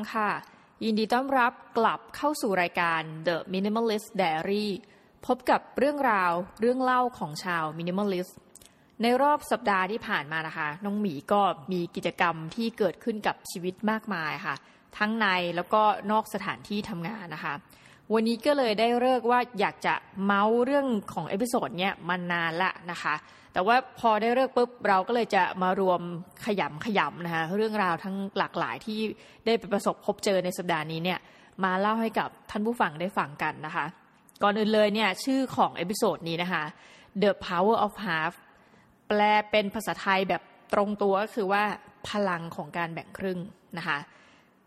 ังค่ะ ยินดีต้อนรับกลับเข้าสู่รายการ The Minimalist Diary พบกับเรื่องราวเรื่องเล่าของชาว Minimalist ในรอบสัปดาห์ที่ผ่านมานะคะ น้องหมีก็มีกิจกรรมที่เกิดขึ้นกับชีวิตมากมายค่ะ ทั้งในแล้วก็นอกสถานที่ทำงานนะคะ วันนี้ก็เลยได้ฤกษ์ว่าอยากจะเม้าท์เรื่องของ episode เนี้ยมานานละนะคะ แต่ว่าพอได้ฤกษ์ปุ๊บเราก็เลยจะมารวมขยำขยำนะคะเรื่องราวทั้งหลากหลายที่ได้ไปประสบพบเจอในสัปดาห์นี้เนี่ยมาเล่าให้กับท่านผู้ฟังได้ฟังกันนะคะ ก่อนอื่นเลยเนี่ยชื่อของ episode นี้นะคะ The Power of Half แปลเป็นภาษาไทยแบบตรงตัวก็คือว่าพลังของการแบ่งครึ่งนะคะ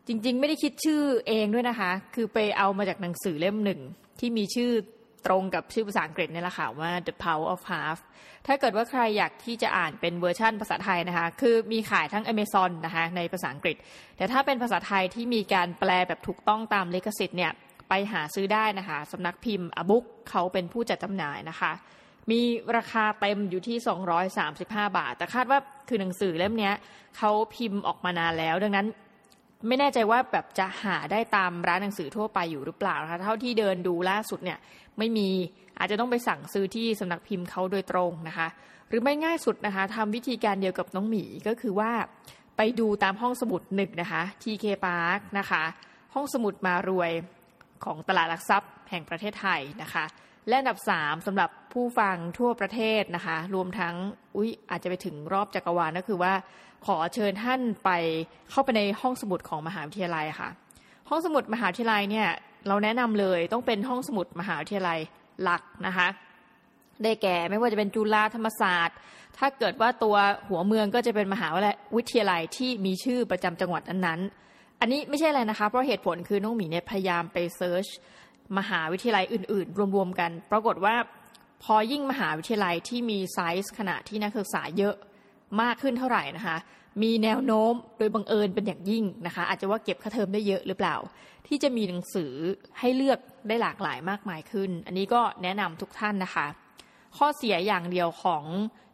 จริง ๆ ไม่ได้คิดชื่อเองด้วยนะคะ คือไปเอามาจากหนังสือเล่มหนึ่ง ที่มีชื่อตรงกับชื่อภาษาอังกฤษนี่แหละค่ะว่า The Power of Half ถ้าเกิดว่าใครอยากที่จะอ่านเป็นเวอร์ชั่นภาษาไทยนะคะ คือมีขายทั้ง Amazon นะคะในภาษาอังกฤษ แต่ถ้าเป็นภาษาไทยที่มีการแปลแบบถูกต้องตามลิขสิทธิ์เนี่ยไปหาซื้อได้นะคะสำนักพิมพ์อบุ๊กเขาเป็นผู้จัดจำหน่ายนะคะ มีราคาเต็มอยู่ที่ 235 บาท แต่คาดว่าคือหนังสือเล่มนี้เขาพิมพ์ออกมานานแล้ว ดังนั้น ไม่แน่ใจว่าแบบจะหาได้ตามร้านหนังสือทั่วไปอยู่หรือเปล่านะคะเท่าที่เดินดูล่าสุดเนี่ยไม่มีอาจจะต้องไปสั่งซื้อที่สำนักพิมพ์เขาโดยตรงนะคะ หรือไม่ง่ายสุดนะคะทำวิธีการเดียวกับน้องหมีก็คือว่าไปดูตามห้องสมุดหนึ่งนะคะ TK Park นะคะ ห้องสมุดมารวยของตลาดหลักทรัพย์แห่งประเทศไทยนะคะ และอันดับสามสำหรับผู้ฟังทั่วประเทศนะคะ รวมทั้งอุ๊ยอาจจะไปถึงรอบจักรวาลก็คือว่า ขอเชิญท่านไปเข้าไปในห้องสมุดของมหาวิทยาลัยค่ะ ห้องสมุดมหาวิทยาลัยเนี่ยเราแนะนำเลยต้องเป็นห้องสมุดมหาวิทยาลัยหลักนะคะได้แก่ไม่ว่าจะเป็นจุฬาธรรมศาสตร์ ถ้าเกิดว่าตัวหัวเมืองก็จะเป็นมหาวิทยาลัยที่มีชื่อประจำจังหวัดนั้นๆ อันนี้ไม่ใช่อะไรนะคะเพราะเหตุผลคือน้องหมีเนี่ยพยายามไปเซิร์ชมหาวิทยาลัยอื่น ๆ รวมๆกัน ปรากฏว่าพอยิ่งมหาวิทยาลัยที่มีไซส์ขนาดที่นักศึกษาเยอะ มากขึ้นเท่าไหร่นะคะ มีแนวโน้มโดยบังเอิญเป็นอย่างยิ่งนะคะ อาจจะว่าเก็บค่าเทอมได้เยอะหรือเปล่า ที่จะมีหนังสือให้เลือกได้หลากหลายมากมายขึ้น อันนี้ก็แนะนำทุกท่านนะคะ ข้อเสียอย่างเดียวของ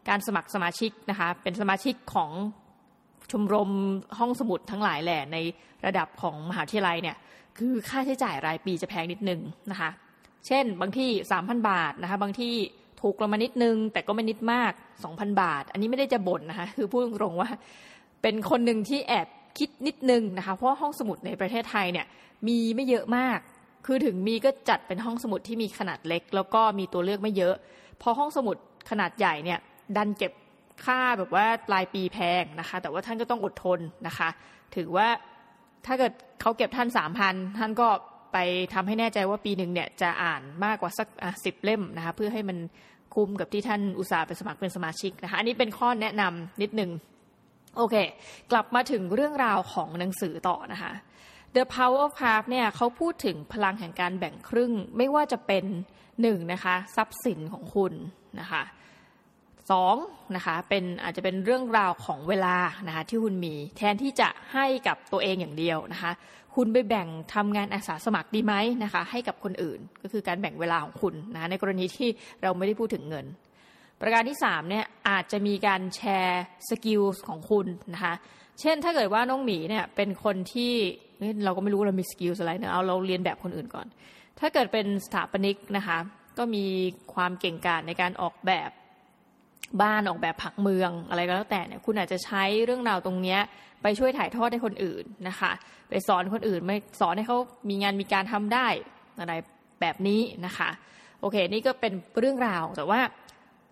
การสมัครสมาชิกนะคะ เป็นสมาชิกของชมรมห้องสมุดทั้งหลายแหล่ในระดับของมหาวิทยาลัยเนี่ยคือค่าใช้จ่ายรายปีจะแพงนิดนึงนะคะ เช่น บางที่ 3,000 บาทนะคะ บางที่ ถูกลงมานิดนึง แต่ก็ไม่นิดมาก2,000บาท อันนี้ไม่ได้จะบ่นนะคะ คือพูดตรงๆว่า เป็นคนหนึ่งที่แอบคิดนิดนึงนะคะ เพราะห้องสมุดในประเทศไทยเนี่ย มีไม่เยอะมาก คือถึงมีก็จัดเป็นห้องสมุดที่มีขนาดเล็ก แล้วก็มีตัวเลือกไม่เยอะ พอห้องสมุดขนาดใหญ่เนี่ย ดันเก็บค่าแบบว่าปลายปีแพงนะคะ แต่ว่าท่านก็ต้องอดทนนะคะ ถือว่าถ้าเกิดเขาเก็บท่านสามพันท่านก็ ไปทำให้แน่ใจว่าปีหนึ่งเนี่ยจะอ่านมากกว่าสักสิบเล่มนะคะเพื่อให้มันคุ้มกับที่ท่านอุตส่าห์ไปสมัครเป็นสมาชิกนะคะอันนี้เป็นข้อแนะนำนิดหนึ่งโอเค กลับมาถึงเรื่องราวของหนังสือต่อนะคะ The Power of Half เนี่ยเขาพูดถึงพลังแห่งการแบ่งครึ่ง ไม่ว่าจะเป็นหนึ่งนะคะทรัพย์สินของคุณนะคะสองนะคะเป็นอาจจะเป็นเรื่องราวของเวลานะคะที่คุณมีแทนที่จะให้กับตัวเองอย่างเดียวนะคะ คุณไปแบ่งทำงานอาสาสมัครดีไหมนะคะ ให้กับคนอื่นก็คือการแบ่งเวลาของคุณนะในกรณีที่เราไม่ได้พูดถึงเงิน ประการที่3เนี่ยอาจจะมีการแชร์ skill ของคุณนะคะเช่นถ้าเกิดว่าน้องหมีเนี่ยเป็นคนที่เราก็ไม่รู้เรามี skill อะไรเนะเอาเราเลียนแบบคนอื่นก่อน ถ้าเกิดเป็นสถาปนิกนะคะก็มีความเก่งกาจในการออกแบบ บ้านออกแบบผังเมืองอะไรก็แล้วแต่เนี่ยคุณอาจจะใช้เรื่องราวตรงนี้ไปช่วยถ่ายทอดให้คนอื่นนะคะ ไปสอนคนอื่นไม่สอนให้เขามีงานมีการทำได้อะไรแบบนี้นะคะ โอเค นี่ก็เป็นเรื่องราวแต่ว่า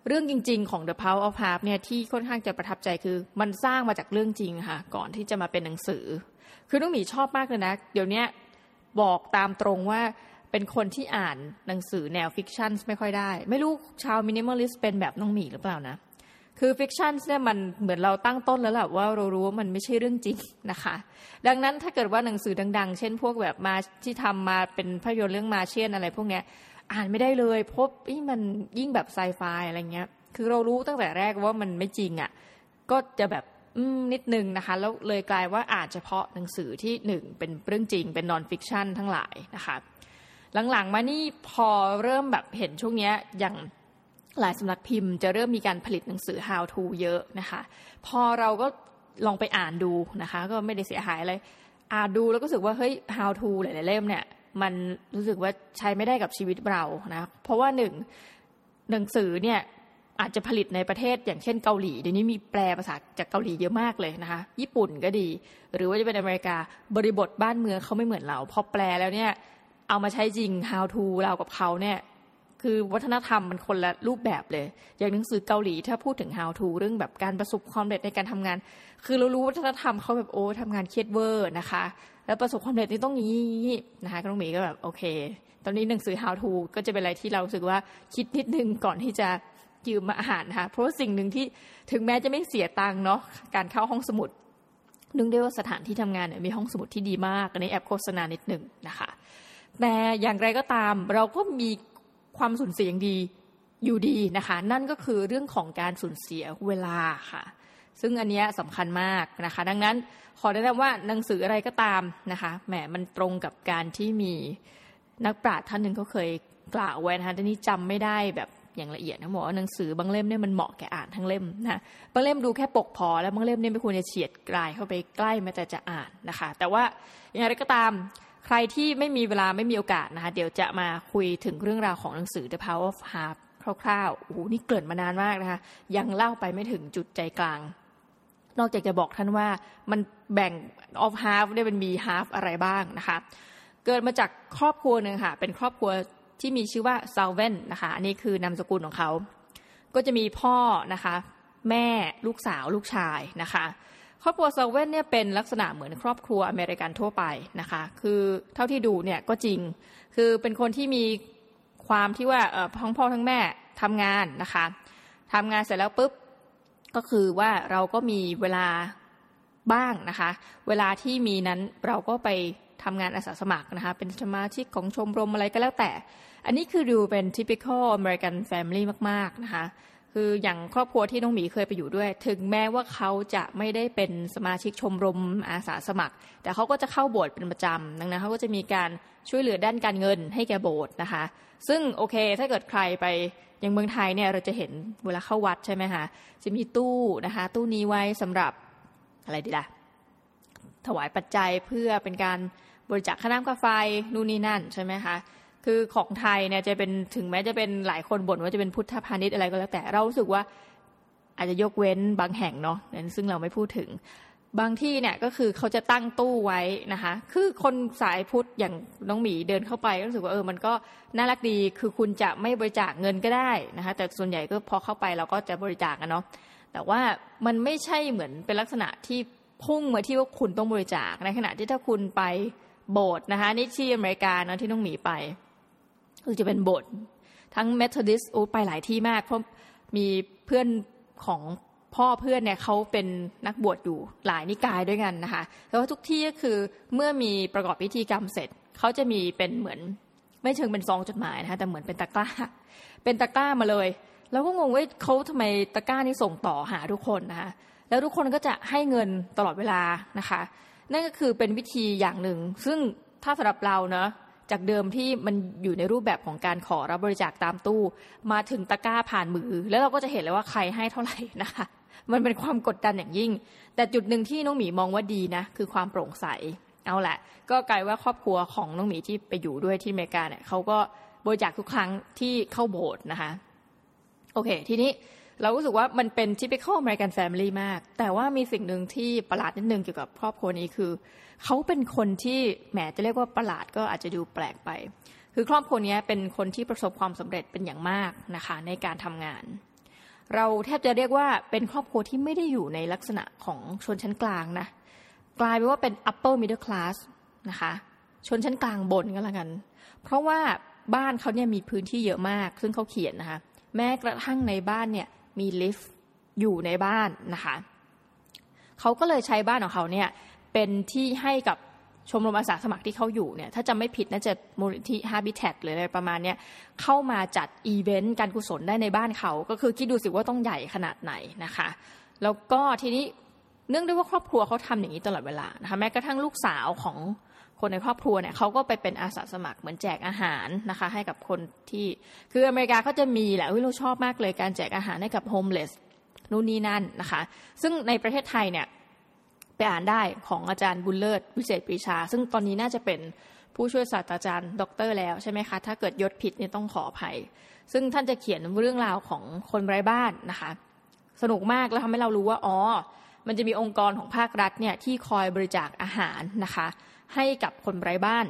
เรื่องจริง ๆ ของ The Power of Half เนี่ยที่ค่อนข้างจะประทับใจคือมันสร้างมาจากเรื่องจริงค่ะ ก่อนที่จะมาเป็นหนังสือ คือน้องหมีชอบมากเลยนะ เดี๋ยวนี้บอกตามตรงว่า เป็นคนที่อ่านหนังสือแนว fiction ไม่ค่อยได้ ไม่รู้ชาว Minimalist เป็นแบบน้องหมีหรือเปล่านะ คือ fiction เนี่ยมันเหมือนเราตั้งต้นแล้วแหละว่าเรารู้ว่ามันไม่ใช่เรื่องจริงนะคะ ดังนั้นถ้าเกิดว่าหนังสือดัง ๆ เช่นพวกแบบมาที่ทำมาเป็นภาพยนตร์เรื่อง Martian อะไรพวกเนี้ยอ่านไม่ได้เลยพบมันยิ่งแบบไซไฟอะไรเงี้ย คือเรารู้ตั้งแต่แรกว่ามันไม่จริงอะ่ะ ก็จะแบบนิดนึงนะคะ แล้วเลยกลายว่าอ่านเฉพาะหนังสือที่หนึ่งเป็นเรื่องจริง เป็น non-fiction ทั้งหลายนะคะ หลังๆ มานี่พอเริ่มแบบเห็นช่วงนี้อย่างหลายสำนักพิมพ์จะเริ่มมีการผลิตหนังสือ how to เยอะนะคะ พอเราก็ลองไปอ่านดูนะคะ ก็ไม่ได้เสียหายอะไรอ่านดูแล้วก็รู้สึกว่าเฮ้ย how to หลายๆเล่มเนี่ย มันรู้สึกว่าใช้ไม่ได้กับชีวิตเรานะเพราะว่าหนึ่งหนังสือเนี่ยอาจจะผลิตในประเทศอย่างเช่นเกาหลีเดี๋ยวนี้มีแปลภาษาจากเกาหลีเยอะมากเลยนะคะ ญี่ปุ่นก็ดี หรือว่าจะเป็นอเมริกาบริบทบ้านเมืองเขาไม่เหมือนเรา พอแปลแล้วเนี่ย เอามาใช้จริง how to เรากับเขาเนี่ยคือวัฒนธรรมมันคนละรูปแบบเลย อย่างหนังสือเกาหลีถ้าพูดถึง how to เรื่องแบบการประสบความสำเร็จในการทำงาน คือเรารู้วัฒนธรรมเขาแบบโอ้ทำงานเครียดเวอร์นะคะ แล้วประสบความสำเร็จนี่ต้องนี้นะคะน้องหมีก็แบบโอเค ตอนนี้หนังสือ how to ก็จะเป็นอะไรที่เราสึกว่าคิดนิดนึงก่อนที่จะยืมมาอ่านนะคะเพราะสิ่งหนึ่งที่ถึงแม้จะไม่เสียตังค์เนาะการเข้าห้องสมุดนึกได้ว่าสถานที่ทำงานเนี่ยมีห้องสมุดที่ดีมากในแอปโฆษณานิดหนึ่งนะคะ แต่อย่างไรก็ตามเราก็มีความสูญเสียอย่างดีอยู่ดีนะคะ นั่นก็คือเรื่องของการสูญเสียเวลาค่ะ ซึ่งอันนี้สำคัญมากนะคะ ดังนั้นขอแนะนำว่าหนังสืออะไรก็ตามนะคะแหมมันตรงกับการที่มีนักปราชญ์ท่านหนึ่งเขาเคยกล่าวไว้นะคะแต่นี้จำไม่ได้แบบอย่างละเอียดนะบอกว่าหนังสือบางเล่มเนี่ยมันเหมาะแก่อ่านทั้งเล่มนะบางเล่มดูแค่ปกพอแล้วบางเล่มเนี่ยไม่ควรจะเฉียดกลายเข้าไปใกล้แม้แต่จะอ่านนะคะ แต่ว่าอย่างไรก็ตาม ใครที่ไม่มีเวลาไม่มีโอกาสนะคะ เดี๋ยวจะมาคุยถึงเรื่องราวของหนังสือ The Power of Half คร่าวๆ โอ้โห นี่เกิดมานานมากนะคะ ยังเล่าไปไม่ถึงจุดใจกลาง นอกจากจะบอกท่านว่ามันแบ่ง of half เนี่ยมันมี half อะไรบ้างนะคะ เกิดมาจากครอบครัวหนึ่งค่ะ เป็นครอบครัวที่มีชื่อว่าซาเวนนะคะ อันนี้คือนามสกุลของเขา ก็จะมีพ่อนะคะ แม่ ลูกสาว ลูกชายนะคะ ครอบครัวเซเว่นเนี่ยเป็นลักษณะเหมือนครอบครัวอเมริกันทั่วไปนะคะ คือเท่าที่ดูเนี่ยก็จริง คือเป็นคนที่มีความที่ว่าทั้งพ่อทั้งแม่ทำงานนะคะทำงานเสร็จแล้วปุ๊บก็คือว่าเราก็มีเวลาบ้างนะคะ เวลาที่มีนั้นเราก็ไปทำงานอาสาสมัครนะคะ เป็นสมาชิกของชมรมอะไรก็แล้วแต่ อันนี้คือดูเป็น typical American family มาก ๆ นะคะ คืออย่างครอบครัวที่น้องหมีเคยไปอยู่ด้วย ถึงแม้ว่าเขาจะไม่ได้เป็นสมาชิกชมรมอาสาสมัคร แต่เขาก็จะเข้าโบสถ์เป็นประจำดังนั้นเขาก็จะมีการช่วยเหลือด้านการเงินให้แก่โบสถ์นะคะ ซึ่งโอเคถ้าเกิดใครไปอย่างเมืองไทยเนี่ยเราจะเห็นเวลาเข้าวัดใช่ไหมคะจะมีตู้นะคะ ตู้นี้ไว้สำหรับอะไรดีล่ะถวายปัจจัยเพื่อเป็นการบริจาคค่าน้ำค่าไฟนู่นนี่นั่นใช่ไหมคะ คือของไทยเนี่ยจะเป็นถึงแม้จะเป็นหลายคนบ่นว่าจะเป็นพุทธพาณิชย์อะไรก็แล้วแต่เรารู้สึกว่าอาจจะยกเว้นบางแห่งเนาะนั้นซึ่งเราไม่พูดถึง บางที่เนี่ยก็คือเขาจะตั้งตู้ไว้นะคะ คือคนสายพุทธอย่างน้องหมีเดินเข้าไปก็รู้สึกว่าเออมันก็น่ารักดีคือคุณจะไม่บริจาคเงินก็ได้นะคะ แต่ส่วนใหญ่ก็พอเข้าไปเราก็จะบริจาคกันเนาะแต่ว่ามันไม่ใช่เหมือนเป็นลักษณะที่พุ่งมาที่ว่าคุณต้องบริจาคในขณะที่ถ้าคุณไปโบสถ์นะคะนี่ที่อเมริกาเนาะที่น้องหมีไป คือจะเป็นโบสถ์ทั้งเมทอดิสโอ้ไปหลายที่มาก เพราะมีเพื่อนของพ่อเพื่อนเนี่ยเขาเป็นนักบวชอยู่หลายนิกายด้วยกันนะคะแต่ว่าทุกที่ก็คือเมื่อมีประกอบพิธีกรรมเสร็จเขาจะมีเป็นเหมือนไม่เชิงเป็นซองจดหมายนะคะแต่เหมือนเป็นตะกร้า เป็นตะกร้ามาเลยแล้วก็งงว่าเขาทำไมตะกร้านี้ส่งต่อหาทุกคนนะคะแล้วทุกคนก็จะให้เงินตลอดเวลานะคะ นั่นก็คือเป็นวิธีอย่างหนึ่ง ซึ่งถ้าสำหรับเราเนาะ จากเดิมที่มันอยู่ในรูปแบบของการขอรับบริจาคตามตู้ มาถึงตะกร้าผ่านมือ แล้วเราก็จะเห็นเลยว่าใครให้เท่าไหร่นะคะ มันเป็นความกดดันอย่างยิ่ง แต่จุดหนึ่งที่น้องหมีมองว่าดีนะ คือความโปร่งใสเอาแหละ ก็กลายว่าครอบครัวของน้องหมีที่ไปอยู่ด้วยที่อเมริกาเนี่ยเขาก็บริจาคทุกครั้งที่เข้าโบสถ์นะคะ โอเค ทีนี้ เรารู้สึกว่ามันเป็น typical American family มาก แต่ว่ามีสิ่งหนึ่งที่ประหลาดนิดนึงเกี่ยวกับครอบครัวนี้คือ เขาเป็นคนที่แหมจะเรียกว่าประหลาดก็อาจจะดูแปลกไป คือครอบครัวนี้เป็นคนที่ประสบความสำเร็จเป็นอย่างมากนะคะในการทำงาน เราแทบจะเรียกว่าเป็นครอบครัวที่ไม่ได้อยู่ในลักษณะของชนชั้นกลางนะกลายเป็นว่าเป็น upper middle class นะคะชนชั้นกลางบนก็แล้วกัน เพราะว่าบ้านเขาเนี่ยมีพื้นที่เยอะมาก ซึ่งเขาเขียนนะคะ แม้กระทั่งในบ้านเนี่ย มีลิฟต์อยู่ในบ้านนะคะเขาก็เลยใช้บ้านของเขาเนี่ยเป็นที่ให้กับชมรมอาสาสมัครที่เขาอยู่เนี่ยถ้าจำไม่ผิดน่าจะมูลนิธิฮาบิแท็หรืออะไรประมาณเนี้ยเข้ามาจัดอีเวนต์การกุศลได้ในบ้านเขา ก็คือคิดดูสิว่าต้องใหญ่ขนาดไหนนะคะ แล้วก็ทีนี้เนื่องด้วยว่าครอบครัวเขาทำอย่างนี้ตลอดเวลานะคะแม้กระทั่งลูกสาวของ คนในครอบครัวเนี่ยเขาก็ไปเป็นอาสาสมัครเหมือนแจกอาหารนะคะ ให้กับคนที่คืออเมริกาเขาจะมีแหละเราชอบมากเลยการแจกอาหารให้กับ homeless นู่นนี่นั่นนะคะ ซึ่งในประเทศไทยเนี่ยไปอ่านได้ของอาจารย์บุญเลิศวิเศษปรีชา ซึ่งตอนนี้น่าจะเป็นผู้ช่วยศาสตราจารย์ด็อกเตอร์แล้วใช่ไหมคะ ถ้าเกิดยศผิดเนี่ยต้องขออภัย ซึ่งท่านจะเขียนเรื่องราวของคนไร้บ้านนะคะ สนุกมากแล้วทำให้เรารู้ว่าอ๋อมันจะมีองค์กรของภาครัฐเนี่ยที่คอยบริจาคอาหารนะคะ ให้กับคนไร้บ้าน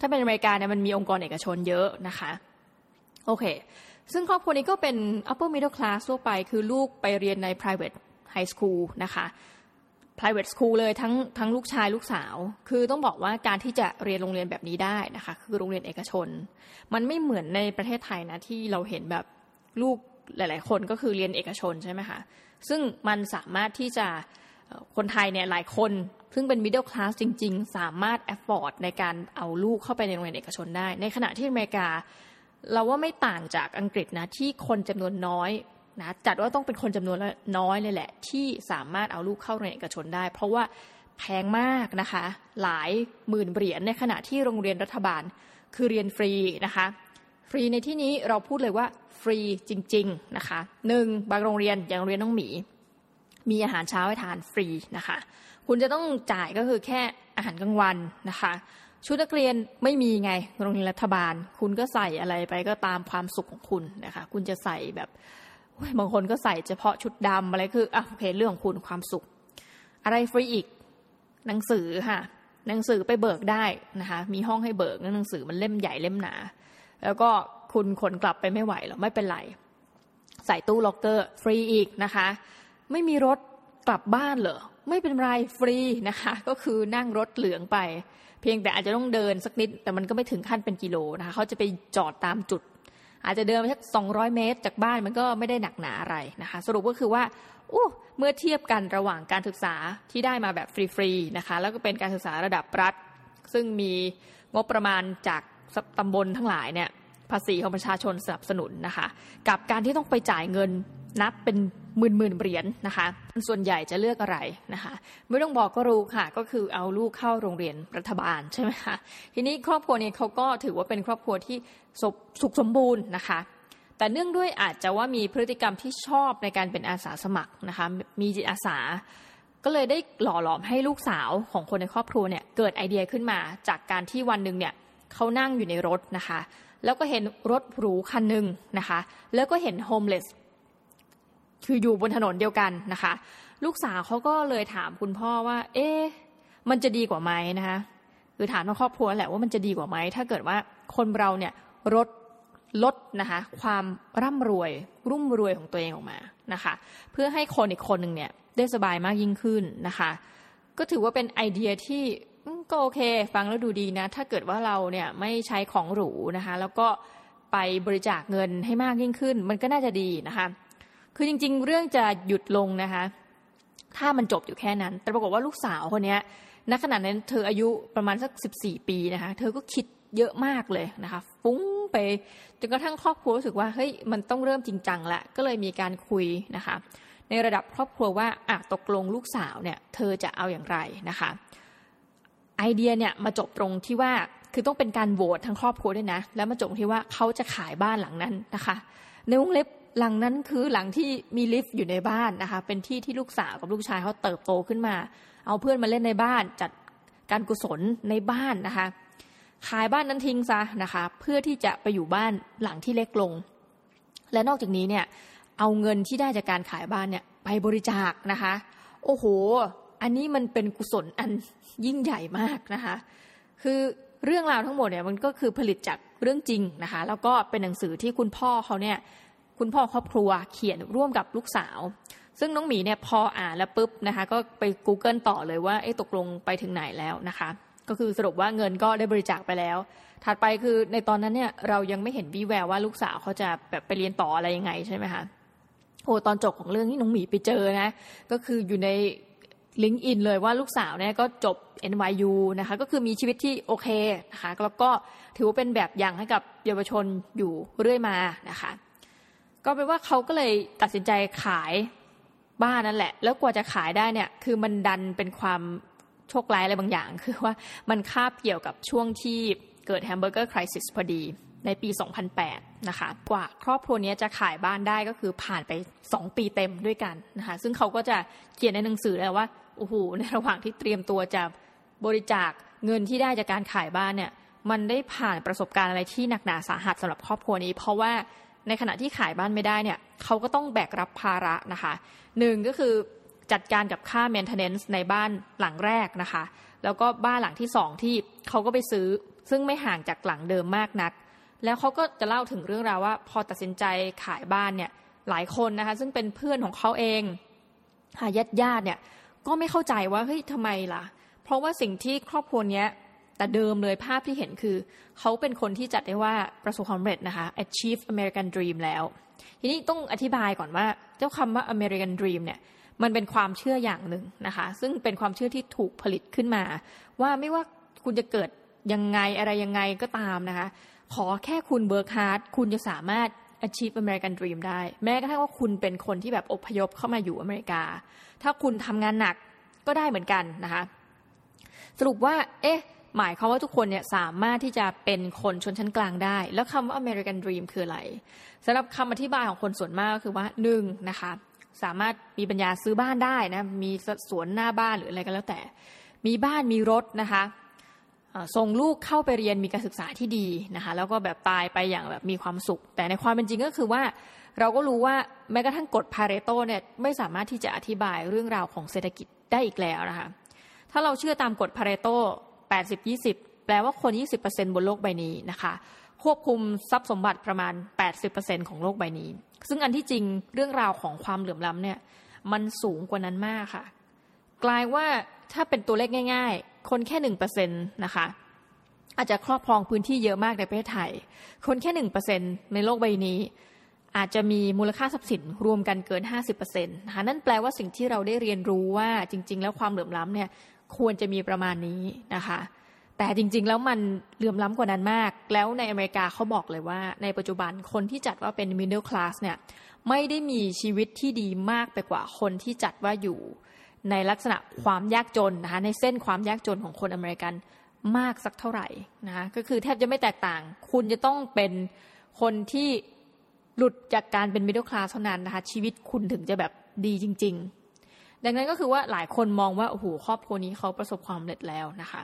ถ้าเป็นอเมริกาเนี่ยมันมีองค์กรเอกชนเยอะนะคะโอเค ซึ่งครอบครัวนี้ก็เป็น upper middle class ทั่วไป คือลูกไปเรียนใน private high school นะคะ private school เลยทั้งทั้งลูกชายลูกสาว คือต้องบอกว่าการที่จะเรียนโรงเรียนแบบนี้ได้นะคะ คือโรงเรียนเอกชน มันไม่เหมือนในประเทศไทยนะ ที่เราเห็นแบบลูกหลาย ๆ คนก็คือเรียนเอกชนใช่ไหมคะ ซึ่งมันสามารถที่จะ คนไทยเนี่ยหลายคนซึ่งเป็น middle class จริง ๆ สามารถ afford ในการเอาลูกเข้าไปในโรงเรียนเอกชนได้ ในขณะที่อเมริกา เราว่าไม่ต่างจากอังกฤษนะที่คนจำนวนน้อยนะจัดว่าต้องเป็นคนจำนวนน้อยเลยแหละ ที่สามารถเอาลูกเข้าโรงเรียนเอกชนได้ เพราะว่าแพงมากนะคะ หลายหมื่นเหรียญในขณะที่โรงเรียนรัฐบาลคือเรียนฟรีนะคะ ฟรีในที่นี้เราพูดเลยว่าฟรีจริง ๆ นะคะหนึ่งบางโรงเรียนอย่างโรงเรียนน้องหมี มีอาหารเช้าให้ทานฟรีนะคะ คุณจะต้องจ่ายก็คือแค่อาหารกลางวันนะคะ ชุดนักเรียนไม่มีไงโรงเรียนรัฐบาล คุณก็ใส่อะไรไปก็ตามความสุขของคุณนะคะ คุณจะใส่แบบบางคนก็ใส่เฉพาะชุดดำอะไรคืออะโอเคเรื่องของคุณความสุข อะไรฟรีอีกหนังสือค่ะหนังสือไปเบิกได้นะคะ มีห้องให้เบิกหนังสือมันเล่มใหญ่เล่มหนา แล้วก็คุณขนกลับไปไม่ไหวหรอกไม่เป็นไร ใส่ตู้ล็อกเกอร์ฟรีอีกนะคะ ไม่มีรถกลับบ้านเหรอไม่เป็นไรฟรีนะคะ ก็คือนั่งรถเหลืองไป เพียงแต่อาจจะต้องเดินสักนิด แต่มันก็ไม่ถึงขั้นเป็นกิโลนะคะเขาจะไปจอดตามจุด อาจจะเดินไปสักสองเมตร จากบ้านมันก็ไม่ได้หนักหนาอะไรนะคะ สรุปก็คือว่าอู้เมื่อเทียบกันระหว่างการศึกษาที่ได้มาแบบฟรีๆนะคะ แล้วก็เป็นการศึกษาระดับรัฐ ซึ่งมีงบประมาณจากตำบลทั้งหลายเนี่ยภาษีของประชาชนสนับสนุนนะคะ กับการที่ต้องไปจ่ายเงินนับเป็น หมื่นหมื่นเหรียญนนะคะ ส่วนใหญ่จะเลือกอะไรนะคะ ไม่ต้องบอกก็รู้ค่ะ ก็คือเอาลูกเข้าโรงเรียนรัฐบาลใช่ไหมคะทีนี้ครอบครัวนี้เขาก็ถือว่าเป็นครอบครัวที่สุขสมบูรณ์นะคะ แต่เนื่องด้วยอาจจะว่ามีพฤติกรรมที่ชอบในการเป็นอาสาสมัครนะคะ มีจิตอาสา ก็เลยได้หล่อหลอมให้ลูกสาวของคนในครอบครัวเนี่ยเกิดไอเดียขึ้นมาจากการที่วันหนึ่งเนี่ยเขานั่งอยู่ในรถนะคะ แล้วก็เห็นรถหรูคันหนึ่งนะคะ แล้วก็เห็นโฮมเลส คืออยู่บนถนนเดียวกันนะคะ ลูกสาวเขาก็เลยถามคุณพ่อว่า เอ๊ะมันจะดีกว่าไหมนะคะคือถามทั้งครอบครัวแหละว่ามันจะดีกว่าไหมถ้าเกิดว่าคนเราเนี่ยลดลดนะคะความร่ำรวยรุ่มรวยของตัวเองออกมานะคะ เพื่อให้คนอีกคนหนึ่งเนี่ยได้สบายมากยิ่งขึ้นนะคะ ก็ถือว่าเป็นไอเดียที่ก็โอเค ฟังแล้วดูดีนะ ถ้าเกิดว่าเราเนี่ยไม่ใช้ของหรูนะคะ แล้วก็ไปบริจาคเงินให้มากยิ่งขึ้น มันก็น่าจะดีนะคะ คือจริง ๆ เรื่องจะหยุดลงนะคะ ถ้ามันจบอยู่แค่นั้น แต่ปรากฏว่าลูกสาวคนนี้ณขณะนั้นเธออายุประมาณสักสิบสี่ปีนะคะ เธอก็คิดเยอะมากเลยนะคะ ฟุ้งไปจนกระทั่งครอบครัวรู้สึกว่าเฮ้ยมันต้องเริ่มจริงจังละก็เลยมีการคุยนะคะ ในระดับครอบครัวว่าอะตกลงลูกสาวเนี่ยเธอจะเอาอย่างไรนะคะ ไอเดียเนี่ยมาจบตรงที่ว่าคือต้องเป็นการโหวตทั้งครอบครัวด้วยนะ แล้วมาจบที่ว่าเขาจะขายบ้านหลังนั้นนะคะ ในวงเล็บ หลังนั้นคือหลังที่มีลิฟต์อยู่ในบ้านนะคะ เป็นที่ที่ลูกสาวกับลูกชายเขาเติบโตขึ้นมา เอาเพื่อนมาเล่นในบ้านจัดการกุศลในบ้านนะคะ ขายบ้านนั้นทิ้งซะนะคะ เพื่อที่จะไปอยู่บ้านหลังที่เล็กลง และนอกจากนี้เนี่ยเอาเงินที่ได้จากการขายบ้านเนี่ยไปบริจาคนะคะ โอ้โห อันนี้มันเป็นกุศลอันยิ่งใหญ่มากนะคะ คือเรื่องราวทั้งหมดเนี่ยมันก็คือผลิตจากเรื่องจริงนะคะ แล้วก็เป็นหนังสือที่คุณพ่อเขาเนี่ย คุณพ่อครอบครัวเขียนร่วมกับลูกสาว ซึ่งน้องหมีเนี่ยพออ่านแล้วปุ๊บนะคะ ก็ไป Google ต่อเลยว่าเอ๊ะตกลงไปถึงไหนแล้วนะคะ ก็คือสรุปว่าเงินก็ได้บริจาคไปแล้ว ถัดไปคือในตอนนั้นเนี่ยเรายังไม่เห็นวิแววว่าลูกสาวเขาจะแบบไปเรียนต่ออะไรยังไงใช่ไหมคะโอ้ตอนจบของเรื่องที่น้องหมีไปเจอนะ ก็คืออยู่ในลิงก์อินเลยว่าลูกสาวเนี่ยก็จบ NYU นะคะก็คือมีชีวิตที่โอเคนะคะแล้วก็ถือว่าเป็นแบบอย่างให้กับเยาวชนอยู่เรื่อยมานะคะ ก็เป็นว่าเขาก็เลยตัดสินใจขายบ้านนั่นแหละ แล้วกว่าจะขายได้เนี่ย คือมันดันเป็นความโชคร้ายอะไรบางอย่าง คือว่ามันคาบเกี่ยวกับช่วงที่เกิดแฮมเบอร์เกอร์คริสิสพอดีในปี 2008 นะคะ กว่าครอบครัวนี้จะขายบ้านได้ก็คือผ่านไป 2 ปีเต็มด้วยกันนะคะ ซึ่งเขาก็จะเขียนในหนังสือเลยว่า โอ้โห ในระหว่างที่เตรียมตัวจะบริจาคเงินที่ได้จากการขายบ้านเนี่ย มันได้ผ่านประสบการณ์อะไรที่หนักหนาสาหัสสำหรับครอบครัวนี้ เพราะว่า ในขณะที่ขายบ้านไม่ได้เนี่ยเขาก็ต้องแบกรับภาระนะคะหนึ่งก็คือจัดการกับค่า maintenance ในบ้านหลังแรกนะคะ แล้วก็บ้านหลังที่สองที่เขาก็ไปซื้อ ซึ่งไม่ห่างจากหลังเดิมมากนัก แล้วเขาก็จะเล่าถึงเรื่องราวว่า พอตัดสินใจขายบ้านเนี่ยหลายคนนะคะ ซึ่งเป็นเพื่อนของเขาเองญาติญาติเนี่ยก็ไม่เข้าใจว่าเฮ้ยทำไมล่ะ เพราะว่าสิ่งที่ครอบครัวเนี้ แต่เดิมเลยภาพที่เห็นคือ เขาเป็นคนที่จัดได้ว่าประสบความสำเร็จนะคะ achieve American Dream แล้ว ทีนี้ต้องอธิบายก่อนว่าเจ้าคำว่า American Dream เนี่ยมันเป็นความเชื่ออย่างหนึ่งนะคะ ซึ่งเป็นความเชื่อที่ถูกผลิตขึ้นมา ว่าไม่ว่าคุณจะเกิดยังไงอะไรยังไงก็ตามนะคะ ขอแค่คุณ work hard คุณจะสามารถ achieve American Dream ได้ แม้กระทั่งว่าคุณเป็นคนที่แบบอพยพเข้ามาอยู่อเมริกา ถ้าคุณทำงานหนักก็ได้เหมือนกันนะคะ สรุปว่า เอ๊ะ หมายความว่าทุกคนเนี่ยสามารถที่จะเป็นคนชนชั้นกลางได้ แล้วคำว่า American Dream คืออะไรสำหรับคำอธิบายของคนส่วนมากก็คือว่าหนึ่งนะคะสามารถมีปัญญาซื้อบ้านได้นะมีสวนหน้าบ้านหรืออะไรก็แล้วแต่ มีบ้านมีรถนะคะส่งลูกเข้าไปเรียนมีการศึกษาที่ดีนะคะแล้วก็แบบตายไปอย่างแบบมีความสุข แต่ในความเป็นจริงก็คือว่า เราก็รู้ว่าแม้กระทั่งกฎพาเรโตเนี่ยไม่สามารถที่จะอธิบายเรื่องราวของเศรษฐกิจได้อีกแล้วนะคะถ้าเราเชื่อตามกฎพาเรโต 80-20 แปลว่าคน 20%บนโลกใบนี้นะคะควบคุมทรัพย์สมบัติประมาณ 80%ของโลกใบนี้ ซึ่งอันที่จริงเรื่องราวของความเหลื่อมล้ำเนี่ยมันสูงกว่านั้นมากค่ะ กลายว่าถ้าเป็นตัวเลขง่าย ๆ คนแค่หนึ่งเปอร์เซ็นต์นะคะอาจจะครอบครองพื้นที่เยอะมากในประเทศไทย คนแค่หนึ่งเปอร์เซ็นในโลกใบนี้ อาจจะมีมูลค่าทรัพย์สินรวมกันเกินห้าสิบเปอร์เซ็นต์นะคะนั่นแปลว่าสิ่งที่เราได้เรียนรู้ว่าจริง ๆ แล้วความเหลื่อมล้ำเนี่ย ควรจะมีประมาณนี้นะคะ แต่จริง ๆ แล้วมันเหลื่อมล้ำกว่านั้นมาก แล้วในอเมริกาเขาบอกเลยว่า ในปัจจุบันคนที่จัดว่าเป็น middle class เนี่ยไม่ได้มีชีวิตที่ดีมากไปกว่าคนที่จัดว่าอยู่ในลักษณะความยากจนนะคะในเส้นความยากจนของคนอเมริกันมากสักเท่าไหร่นะคะก็คือแทบจะไม่แตกต่าง คุณจะต้องเป็นคนที่หลุดจากการเป็น middle class เท่านั้นนะคะชีวิตคุณถึงจะแบบดีจริง ๆ ดังนั้นก็คือว่าหลายคนมองว่าโอ้โหครอบครัวนี้เขาประสบความสำเร็จแล้วนะคะ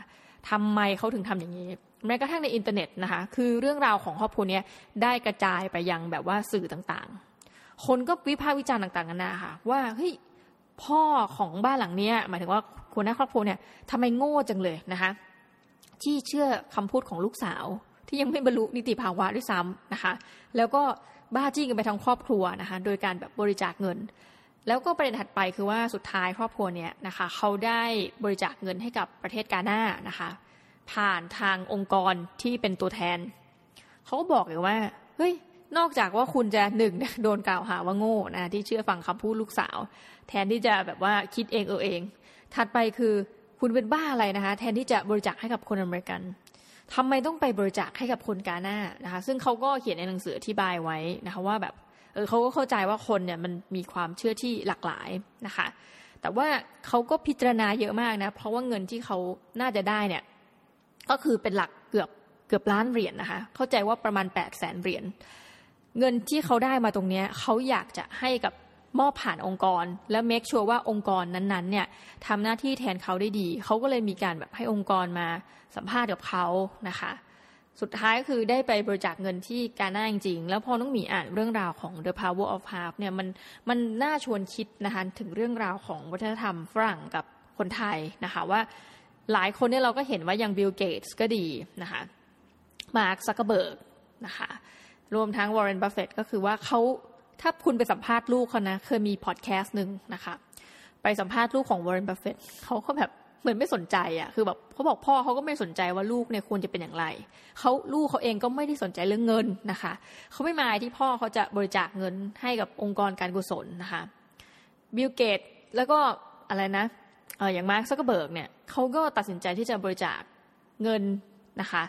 ทำไมเขาถึงทำอย่างนี้แม้กระทั่งในอินเทอร์เน็ตนะคะ คือเรื่องราวของครอบครัวนี้ได้กระจายไปยังแบบว่าสื่อต่างๆ คนก็วิพากษ์วิจารณ์ต่างๆกันนะค่ะว่าเฮ้ยพ่อของบ้านหลังนี้หมายถึงว่าคนในครอบครัวเนี่ยทำไมโง่จังเลยนะคะ ที่เชื่อคำพูดของลูกสาว ที่ยังไม่บรรลุนิติภาวะด้วยซ้ำนะคะ แล้วก็บ้าจี้กันไปทั้งครอบครัวนะคะ โดยการแบบบริจาคเงิน แล้วก็ประเด็นถัดไปคือว่าสุดท้ายครอบครัวเนี่ยนะคะเขาได้บริจาคเงินให้กับประเทศกาหน้านะคะ ผ่านทางองค์กรที่เป็นตัวแทน เขาก็บอกเลยว่าเฮ้ยนอกจากว่าคุณจะหนึ่งโดนกล่าวหาว่าโง่นะที่เชื่อฟังคำพูดลูกสาว แทนที่จะแบบว่าคิดเองเออเอง ถัดไปคือคุณเป็นบ้าอะไรนะคะ แทนที่จะบริจาคให้กับคนอเมริกันทำไมต้องไปบริจาคให้กับคนกาหน้านะคะ ซึ่งเขาก็เขียนในหนังสืออธิบายไว้นะคะว่าแบบ เออเขาก็เข้าใจว่าคนเนี่ยมันมีความเชื่อที่หลากหลายนะคะ แต่ว่าเขาก็พิจารณาเยอะมากนะ เพราะว่าเงินที่เขาน่าจะได้เนี่ย ก็คือเป็นหลักเกือบเกือบล้านเหรียญนนะคะ เข้าใจว่าประมาณ8ปดแสนเหรียญ เงินที่เขาได้มาตรงนี้เขาอยากจะให้กับมอบผ่านองค์กร และเมคชัวร์ว่าองค์กรนั้นๆเนี่ยทำหน้าที่แทนเขาได้ดี เขาก็เลยมีการแบบให้องค์กรมาสัมภาษณ์กับเขานะคะ สุดท้ายก็คือได้ไปบริจาคเงินที่การน่าจริงๆ แล้วพอน้องหมีอ่านเรื่องราวของ The Power of Half เนี่ยมันมันน่าชวนคิดนะคะถึงเรื่องราวของวัฒนธรรมฝรั่งกับคนไทยนะคะว่าหลายคนเนี่ยเราก็เห็นว่าอย่างบิลเกตส์ก็ดีนะคะมาร์คซักเกอร์เบิร์กนะคะรวมทั้งวอร์เรนบัฟเฟตก็คือว่าเขาถ้าคุณไปสัมภาษณ์ลูกเขานะ เคยมีพอดแคสต์หนึ่งนะคะ ไปสัมภาษณ์ลูกของวอร์เรนบัฟเฟตเขาก็แบบ เหมือนไม่สนใจอะคือแบบเขาบอกพ่อเขาก็ไม่สนใจว่าลูกเนี่ยควรจะเป็นอย่างไรเขาลูกเขาเองก็ไม่ได้สนใจเรื่องเงินนะคะเขาไม่มายด์ที่พ่อเขาจะบริจาคเงินให้กับองค์กรการกุศลนะคะบิลเกตแล้วก็อะไรนะเอออย่างมาร์คซักกอร์เบิร์กเนี่ยเขาก็ตัดสินใจที่จะบริจาคเงินนะคะ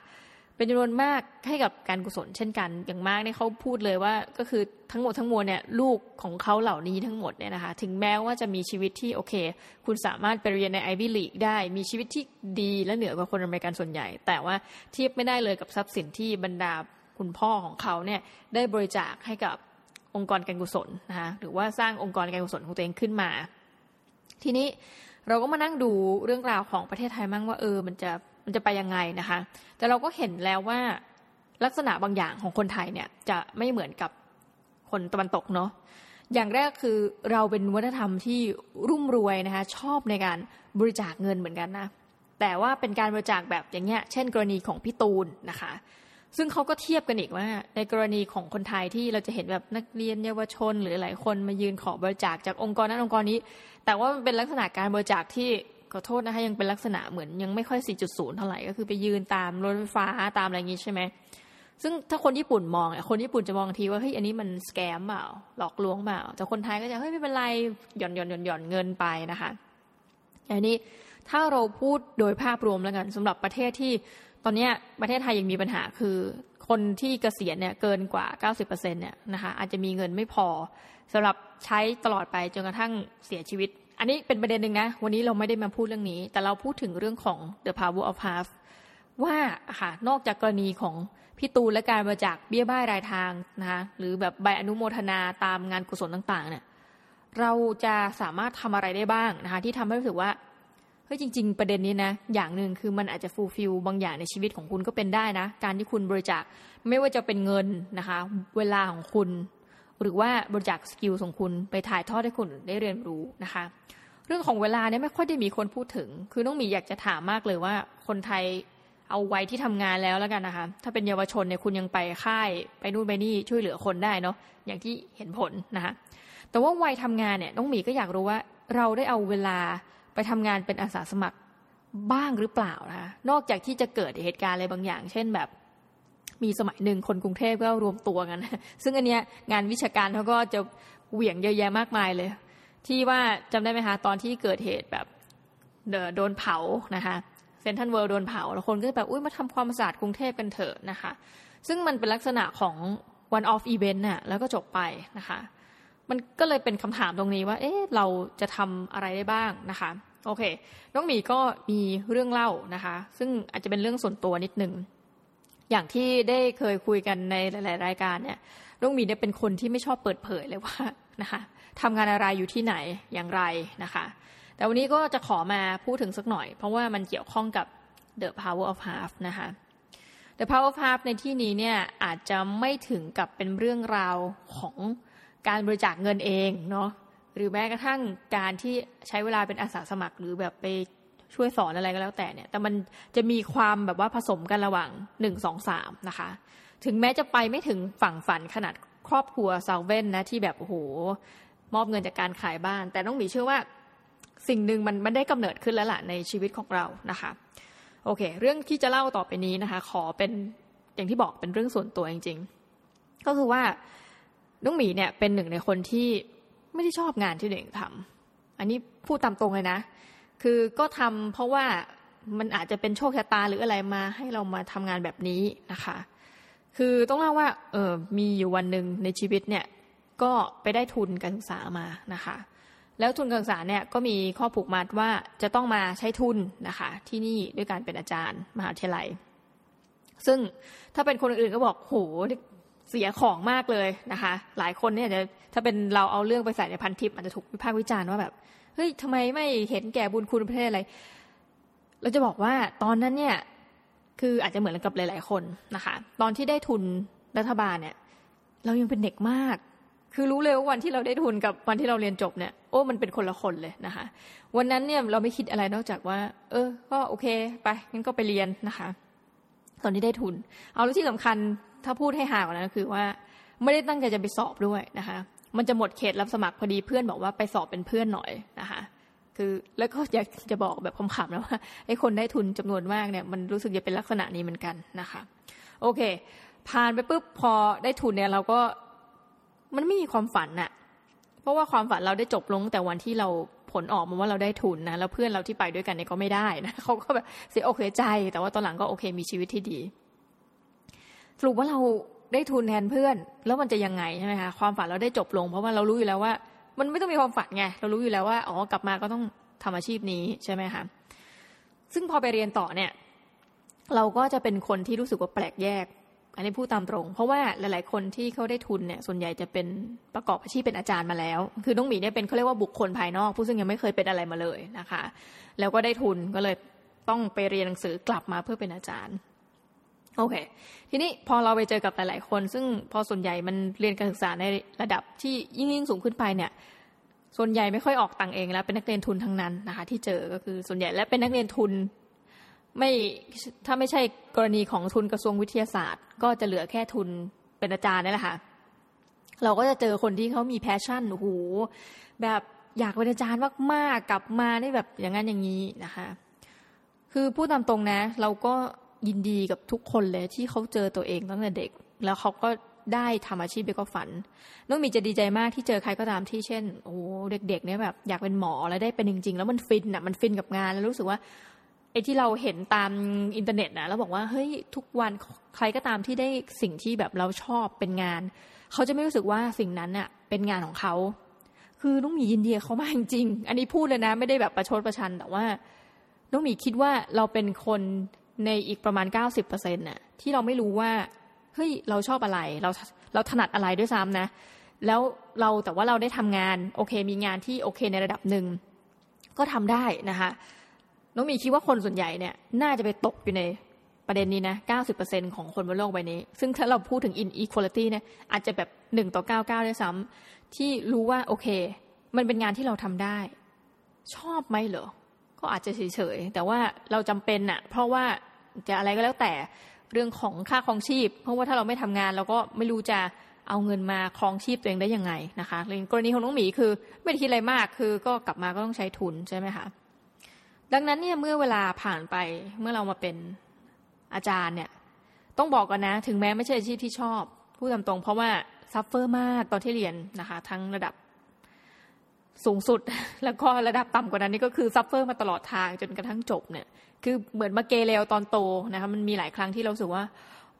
เป็นจำนวนมากให้กับการกุศลเช่นกัน อย่างมาร์คเนี่ยเขาพูดเลยว่า ก็คือทั้งหมดทั้งมวลเนี่ยลูกของเขาเหล่านี้ทั้งหมดเนี่ยนะคะถึงแม้ว่าจะมีชีวิตที่โอเค คุณสามารถไปเรียนใน Ivy League ได้ มีชีวิตที่ดีและเหนือกว่าคนอเมริกันส่วนใหญ่ แต่ว่าเทียบไม่ได้เลยกับทรัพย์สินที่บรรดาคุณพ่อของเขาเนี่ยได้บริจาคให้กับองค์กรการกุศลนะคะหรือว่าสร้างองค์กรการกุศลของตัวเองขึ้นมา ทีนี้เราก็มานั่งดูเรื่องราวของประเทศไทยมั่งว่าเออมันจะ มันจะไปยังไงนะคะ แต่เราก็เห็นแล้วว่าลักษณะบางอย่างของคนไทยเนี่ยจะไม่เหมือนกับคนตะวันตกเนาะอย่างแรกคือเราเป็นวัฒนธรรมที่รุ่มรวยนะคะ ชอบในการบริจาคเงินเหมือนกันนะแต่ว่าเป็นการบริจาคแบบอย่างเงี้ย เช่น กรณีของพี่ตูนนะคะ ซึ่งเขาก็เทียบกันอีกว่า ในกรณีของคนไทยที่เราจะเห็นแบบนักเรียนเยาวชน หรือหลายคนมายืนขอบริจาคจากองค์กรนั้นองค์กรนี้ แต่ว่ามันเป็นลักษณะการบริจาคที่ ขอโทษนะคะยังเป็นลักษณะเหมือนยังไม่ค่อย 4.0 เท่าไหร่ก็คือไปยืนตามรถไฟฟ้าตามอะไรอย่างงี้ใช่ไหมซึ่งถ้าคนญี่ปุ่นมองอะคนญี่ปุ่นจะมองทีว่าเฮ้ยอันนี้มันสแกมเปล่าหลอกลวงเปล่าแต่คนไทยก็จะเฮ้ยไม่เป็นไรหย่อนหย่อนหย่อนหย่อนเงินไปนะคะอันนี้ถ้าเราพูดโดยภาพรวมแล้วกันสำหรับประเทศที่ตอนนี้ประเทศไทยยังมีปัญหาคือคนที่เกษียณเนี่ยเกินกว่า 90%เนี่ยนะคะอาจจะมีเงินไม่พอสำหรับใช้ตลอดไปจนกระทั่งเสียชีวิต อันนี้เป็นประเด็นหนึ่งนะ วันนี้เราไม่ได้มาพูดเรื่องนี้ แต่เราพูดถึงเรื่องของ the power of half ว่าค่ะนอกจากกรณีของพี่ตูนและการบริจาคเบี้ยบ้ายรายทางนะคะหรือแบบใบอนุโมทนาตามงานกุศลต่างๆเนี่ยเราจะสามารถทำอะไรได้บ้างนะคะที่ทำให้รู้สึกว่าเฮ้ยจริง ๆ ประเด็นนี้นะอย่างหนึ่งคือมันอาจจะ fulfill บางอย่างในชีวิตของคุณก็เป็นได้นะ การที่คุณบริจาคไม่ว่าจะเป็นเงินนะคะ เวลาของคุณ หรือว่าบริจาค skill ของคุณไปถ่ายทอดให้คนได้เรียนรู้นะคะ เรื่องของเวลาเนี่ยไม่ค่อยได้มีคนพูดถึง คือน้องหมีอยากจะถามมากเลยว่า คนไทยเอาวัยที่ทำงานแล้วแล้วกันนะคะ ถ้าเป็นเยาวชนเนี่ยคุณยังไปค่ายไปนู่นไปนี่ช่วยเหลือคนได้เนาะอย่างที่เห็นผลนะคะแต่ว่าวัยทำงานเนี่ยน้องหมีก็อยากรู้ว่าเราได้เอาเวลาไปทำงานเป็นอาสาสมัครบ้างหรือเปล่านะคะนอกจากที่จะเกิดเหตุการณ์อะไรบางอย่าง เช่นแบบ มีสมัยหนึ่งคนกรุงเทพก็รวมตัวกัน ซึ่งอันเนี้ยงานวิชาการเขาก็จะเหวี่ยงเยอะแยะมากมายเลย ที่ว่าจำได้ไหมคะตอนที่เกิดเหตุแบบโดนเผานะคะเซนทันเวิลด์โดนเผา แล้วคนก็แบบอุ้ยมาทำความสะอาดกรุงเทพกันเถอะนะคะ ซึ่งมันเป็นลักษณะของ one off event น่ะแล้วก็จบไปนะคะมันก็เลยเป็นคำถามตรงนี้ว่า เอ๊ะ เราจะทำอะไรได้บ้างนะคะ โอเค น้องหมีก็มีเรื่องเล่านะคะ ซึ่งอาจจะเป็นเรื่องส่วนตัวนิดนึง อย่างที่ได้เคยคุยกันในหลาย ๆ รายการเนี่ยน้องหมีเนี่ยเป็นคนที่ไม่ชอบเปิดเผยเลยว่านะคะทำงานอะไรอยู่ที่ไหนอย่างไรนะคะ แต่วันนี้ก็จะขอมาพูดถึงสักหน่อย เพราะว่ามันเกี่ยวข้องกับ the power of half นะคะ the power of half ในที่นี้เนี่ยอาจจะไม่ถึงกับเป็นเรื่องราวของการบริจาคเงินเองเนาะหรือแม้กระทั่งการที่ใช้เวลาเป็นอาสาสมัคร หรือแบบไป ช่วยสอนอะไรก็แล้วแต่เนี่ย แต่มันจะมีความแบบว่าผสมกันระหว่างหนึ่งสองสามนะคะ ถึงแม้จะไปไม่ถึงฝั่งฝันขนาดครอบครัวซาวเว่นนะที่แบบโอ้โหมอบเงินจากการขายบ้าน แต่ต้องมีเชื่อว่าสิ่งหนึ่งมันมันได้กำเนิดขึ้นแล้วล่ะในชีวิตของเรานะคะโอเค เรื่องที่จะเล่าต่อไปนี้นะคะ ขอเป็นอย่างที่บอกเป็นเรื่องส่วนตัวจริง ๆ ก็คือว่าน้องหมีเนี่ยเป็นหนึ่งในคนที่ไม่ได้ชอบงานที่ตัวเองทำอันนี้พูดตามตรงเลยนะ คือก็ทำเพราะว่ามันอาจจะเป็นโชคชะตาหรืออะไรมาให้เรามาทำงานแบบนี้นะคะ คือต้องเล่าว่าเออมีอยู่วันหนึ่งในชีวิตเนี่ยก็ไปได้ทุนการศึกษามานะคะ แล้วทุนการศึกษาเนี่ยก็มีข้อผูกมัดว่าจะต้องมาใช้ทุนนะคะ ที่นี่ด้วยการเป็นอาจารย์มหาวิทยาลัย ซึ่งถ้าเป็นคนอื่นก็บอกโหเสียของมากเลยนะคะ หลายคนเนี่ยจะถ้าเป็นเราเอาเรื่องไปใส่ในพันทิปอาจจะถูกวิพากษ์วิจารณ์ว่าแบบ เฮ้ยทำไมไม่เห็นแก่บุญคุณประเทศอะไร เราจะบอกว่าตอนนั้นเนี่ยคืออาจจะเหมือนกับหลาย ๆ คนนะคะ ตอนที่ได้ทุนรัฐบาลเนี่ย เรายังเป็นเด็กมาก คือรู้เลยว่าวันที่เราได้ทุนกับวันที่เราเรียนจบเนี่ยโอ้มันเป็นคนละคนเลยนะคะ วันนั้นเนี่ยเราไม่คิดอะไรนอกจากว่า เออ ก็โอเคไปงั้นก็ไปเรียนนะคะ ตอนที่ได้ทุน เอาแล้วที่สำคัญถ้าพูดให้ห่างกว่านั้นคือว่า ไม่ได้ตั้งใจจะไปสอบด้วยนะคะ มันจะหมดเขตรับสมัครพอดีเพื่อนบอกว่าไปสอบเป็นเพื่อนหน่อยนะคะคือแล้วก็อยากจะบอกแบบคำๆนะว่าไอ้คนได้ทุนจำนวนมากเนี่ยมันรู้สึกจะเป็นลักษณะนี้เหมือนกันนะคะโอเค ผ่านไปปุ๊บพอได้ทุนเนี่ยเราก็มันไม่มีความฝันน่ะเพราะว่าความฝันเราได้จบลงแต่วันที่เราผลออกมาว่าเราได้ทุนนะแล้วเพื่อนเราที่ไปด้วยกันเนี่ยก็ไม่ได้นะเขาก็แบบเสียอกเสียใจ แต่ว่าตอนหลังก็โอเคมีชีวิตที่ดีสรุปว่าเรา ได้ทุนแทนเพื่อน แล้วมันจะยังไงใช่ไหมคะความฝันเราได้จบลง เพราะว่าเรารู้อยู่แล้วว่า มันไม่ต้องมีความฝันไงเรารู้อยู่แล้วว่าอ๋อกลับมาก็ต้องทำอาชีพนี้ใช่ไหมคะซึ่งพอไปเรียนต่อเนี่ย เราก็จะเป็นคนที่รู้สึกว่าแปลกแยก อันนี้พูดตามตรง เพราะว่าหลาย ๆ คนที่เขาได้ทุนเนี่ย ส่วนใหญ่จะเป็นประกอบอาชีพเป็นอาจารย์มาแล้ว คือน้องหมีเนี่ยเป็นเขาเรียกว่าบุคคลภายนอก ผู้ซึ่งยังไม่เคยเป็นอะไรมาเลยนะคะ แล้วก็ได้ทุนก็เลยต้องไปเรียนหนังสือกลับมาเพื่อเป็นอาจารย์ โอเค ทีนี้พอเราไปเจอกับหลาย ๆ คน ซึ่งพอส่วนใหญ่มันเรียนการศึกษาในระดับที่ยิ่งยิ่งสูงขึ้นไปเนี่ย ส่วนใหญ่ไม่ค่อยออกตังเองแล้วเป็นนักเรียนทุนทั้งนั้นนะคะ ที่เจอก็คือส่วนใหญ่และเป็นนักเรียนทุน ไม่ถ้าไม่ใช่กรณีของทุนกระทรวงวิทยาศาสตร์ ก็จะเหลือแค่ทุนเป็นอาจารย์นี่แหละค่ะเราก็จะเจอคนที่เขามี passion โอ้โหแบบอยากเป็นอาจารย์มากๆกลับมาได้แบบอย่างนั้นอย่างนี้นะคะ คือพูดตามตรงนะ เราก็ ยินดีกับทุกคนเลยที่เขาเจอตัวเองตั้งแต่เด็ก แล้วเขาก็ได้ทำอาชีพเบก็ฝัน น้องมีจะดีใจมากที่เจอใครก็ตามที่เช่น โอ้เด็ก ๆ เนี่ยแบบอยากเป็นหมอแล้วได้เป็นจริง ๆ แล้วมันฟินอะมันฟินกับงานแล้วรู้สึกว่าไอ้ที่เราเห็นตามอินเทอร์เน็ตนะแล้วบอกว่าเฮ้ยทุกวันใครก็ตามที่ได้สิ่งที่แบบเราชอบเป็นงาน เขาจะไม่รู้สึกว่าสิ่งนั้นเน่ะเป็นงานของเขา คือน้องมียินดีเขามากจริง อันนี้พูดเลยนะ ไม่ได้แบบประชดประชันแต่ว่าน้องมีคิดว่าเราเป็นคน ในอีกประมาณ 90%เน่ะที่เราไม่รู้ว่าเฮ้ยเราชอบอะไรเราเราถนัดอะไรด้วยซ้ำนะ แล้วเราแต่ว่าเราได้ทำงานโอเค มีงานที่โอเคในระดับหนึ่งก็ทำได้นะคะน้องมีคิดว่าคนส่วนใหญ่เนี่ยน่าจะไปตกอยู่ในประเด็นนี้นะ 90%ของคนบนโลกใบนี้ ซึ่งถ้าเราพูดถึง inequality เนี่ยอาจจะแบบ 1 ต่อ 99 ด้วยซ้ำที่รู้ว่าโอเค มันเป็นงานที่เราทำได้ ชอบไหมเหรอ ก็อาจจะเฉยๆ แต่ว่าเราจำเป็นอะเพราะว่าจะอะไรก็แล้วแต่เรื่องของค่าครองชีพ เพราะว่าถ้าเราไม่ทำงานเราก็ไม่รู้จะเอาเงินมาครองชีพตัวเองได้ยังไงนะคะกรณีของน้องหมีคือไม่ได้คิดอะไรมากคือก็กลับมาก็ต้องใช้ทุนใช่ไหมคะดังนั้นเนี่ยเมื่อเวลาผ่านไปเมื่อเรามาเป็นอาจารย์เนี่ยต้องบอกกันนะ ถึงแม้ไม่ใช่อาชีพที่ชอบพูดตามตรงเพราะว่า suffer มากตอนที่เรียนนะคะ ทั้งระดับ สูงสุดแล้วก็ระดับต่ำกว่านั้นนี่ก็คือ suffer มาตลอดทางจนกระทั่งจบเนี่ยคือเหมือนมาเกเรตอนโตนะคะมันมีหลายครั้งที่เรารู้สึกว่า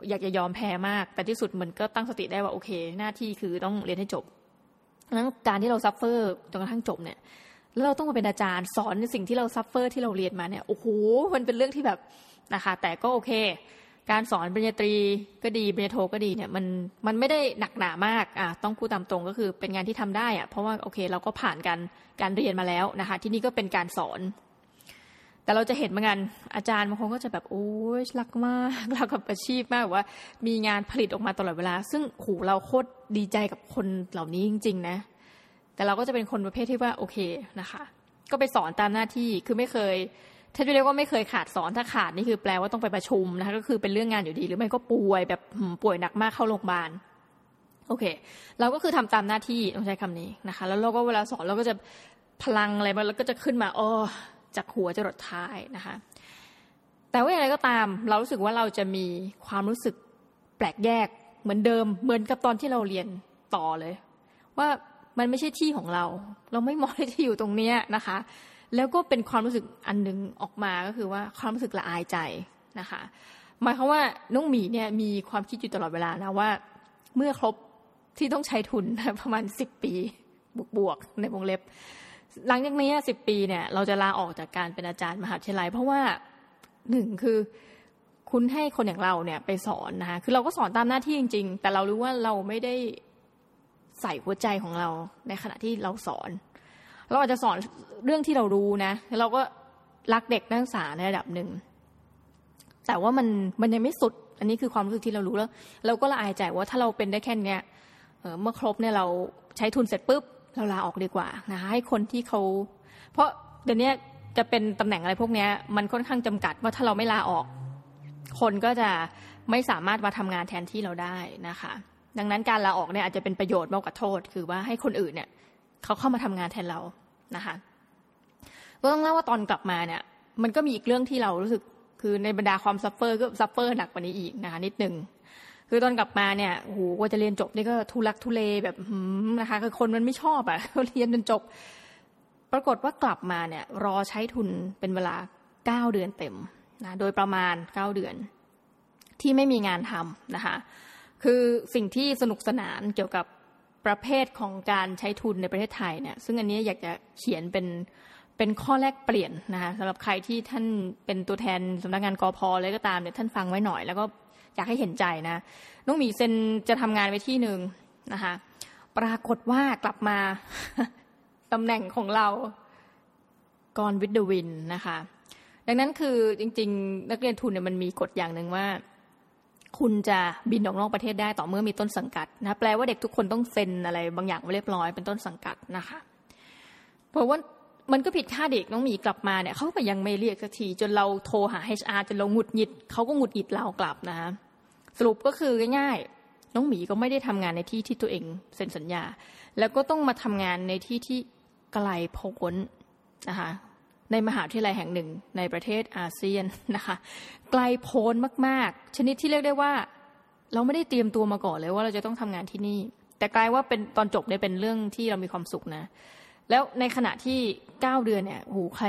อยากจะยอมแพ้มาก แต่ที่สุดเหมือนก็ตั้งสติได้ว่าโอเค หน้าที่คือต้องเรียนให้จบนั้นการที่เรา suffer จนกระทั่งจบเนี่ยแล้วเราต้องมาเป็นอาจารย์สอนในสิ่งที่เรา suffer ที่เราเรียนมาเนี่ยโอ้โหมันเป็นเรื่องที่แบบนะคะแต่ก็โอเค การสอนปริญญาตรีก็ดีปริญญาโทก็ดีเนี่ยมันมันไม่ได้หนักหนามากอะต้องพูดตามตรงก็คือเป็นงานที่ทำได้อะเพราะว่าโอเคเราก็ผ่านการการเรียนมาแล้วนะคะ ที่นี่ก็เป็นการสอน แต่เราจะเห็นเหมือนกันอาจารย์บางคนก็จะแบบโอ้ยรักมากรักกับอาชีพมากว่า มีงานผลิตออกมาตลอดเวลา ซึ่งหูเราโคตรดีใจกับคนเหล่านี้จริง ๆ นะ แต่เราก็จะเป็นคนประเภทที่ว่าโอเคนะคะ ก็ไปสอนตามหน้าที่คือไม่เคย ถ้าจะเรียกว่าไม่เคยขาดสอนถ้าขาดนี่คือแปลว่าต้องไปประชุมนะคะก็คือเป็นเรื่องงานอยู่ดี หรือไม่ก็ป่วยแบบป่วยหนักมากเข้าโรงพยาบาลโอเค เราก็คือทำตามหน้าที่ต้องใช้คำนี้นะคะ แล้วเราก็เวลาสอนเราก็จะพลังอะไรมาแล้วก็จะขึ้นมาอ๋อจากหัวจะรดท้ายนะคะ แต่ว่าอย่างไรก็ตาม เรารู้สึกว่าเราจะมีความรู้สึกแปลกแยกเหมือนเดิม เหมือนกับตอนที่เราเรียนต่อเลย ว่ามันไม่ใช่ที่ของเรา เราไม่เหมาะที่จะอยู่ตรงเนี้ยนะคะ แล้วก็เป็นความรู้สึกอันหนึ่งออกมาก็คือว่าความรู้สึกละอายใจนะคะหมายความว่าน้องหมีเนี่ยมีความคิดอยู่ตลอดเวลานะว่า เมื่อครบที่ต้องใช้ทุนประมาณสิบปีบวกๆในวงเล็บ หลังจากนี้สิบปีเนี่ยเราจะลาออกจากการเป็นอาจารย์มหาวิทยาลัย เพราะว่าหนึ่งคือคุณให้คนอย่างเราเนี่ยไปสอนนะคะคือเราก็สอนตามหน้าที่จริง ๆ แต่เรารู้ว่าเราไม่ได้ใส่หัวใจของเราในขณะที่เราสอน เราอาจจะสอนเรื่องที่เรารู้นะเราก็รักเด็กนักศึกษาในระดับหนึ่งแต่ว่ามันมันยังไม่สุด อันนี้คือความรู้สึกที่เรารู้แล้ว เราก็ละอายใจว่าถ้าเราเป็นได้แค่เนี้ยเมื่อครบเนี่ยเราใช้ทุนเสร็จปุ๊บเราลาออกดีกว่านะคะให้คนที่เขาเพราะเดี๋ยวนี้จะเป็นตำแหน่งอะไรพวกนี้มันค่อนข้างจำกัดว่าถ้าเราไม่ลาออก คนก็จะไม่สามารถมาทำงานแทนที่เราได้นะคะ ดังนั้นการลาออกเนี่ยอาจจะเป็นประโยชน์มากกว่าโทษ คือว่าให้คนอื่นเนี่ยเขาเข้ามาทำงานแทนเรา นะคะก็ต้องเล่าว่าตอนกลับมาเนี่ย มันก็มีอีกเรื่องที่เรารู้สึกคือในบรรดาความ suffer ก็ suffer หนักกว่านี้อีกนะคะนิดนึงคือตอนกลับมาเนี่ยโอ้โหกว่าจะเรียนจบนี่ก็ทุลักทุเลแบบนะคะคือคนมันไม่ชอบอะ่ะเรียนจนจบ ปรากฏว่ากลับมาเนี่ย รอใช้ทุนเป็นเวลาเก้าเดือนเต็มนะโดยประมาณเก้าเดือน ที่ไม่มีงานทำนะคะ คือสิ่งที่สนุกสนานเกี่ยวกับ ประเภทของการใช้ทุนในประเทศไทยเนี่ยซึ่งอันนี้อยากจะเขียนเป็นเป็นข้อแรกเปลี่ยนนะคะสำหรับใครที่ท่านเป็นตัวแทนสำนักงานกอพอเลยก็ตามเนี่ยท่านฟังไว้หน่อย แล้วก็อยากให้เห็นใจนะน้องหมีเซนจะทำงานไว้ที่หนึ่งนะคะปรากฏว่ากลับมาตำแหน่งของเรากรวิดเดวินนะคะดังนั้นคือจริง ๆ นักเรียนทุนเนี่ยมันมีกฎอย่างหนึ่งว่า คุณจะบินออกนอกประเทศได้ต่อเมื่อมีต้นสังกัดนะแปลว่าเด็กทุกคนต้องเซ็นอะไรบางอย่างไว้เรียบร้อยเป็นต้นสังกัดนะคะเพราะว่ามันก็ผิดคาดเด็กน้องหมีกลับมาเนี่ยเขาก็ยังไม่เรียกสักทีจนเราโทรหา HR จนเราหงุดหงิดเขาก็หงุดหงิดเรากลับนะคะสรุปก็คือง่ายๆน้องหมีก็ไม่ได้ทำงานในที่ที่ตัวเองเซ็นสัญญา แล้วก็ต้องมาทำงานในที่ที่ไกลพ้นนะคะ ในมหาวิทยาลัยแห่งหนึ่งในประเทศอาเซียนนะคะ ไกลโพ้นมาก ๆ ชนิดที่เรียกได้ว่า เราไม่ได้เตรียมตัวมาก่อนเลยว่าเราจะต้องทำงานที่นี่ แต่กลายว่าเป็นตอนจบเนี่ยเป็นเรื่องที่เรามีความสุขนะ แล้วในขณะที่เก้าเดือนเนี่ยโหใคร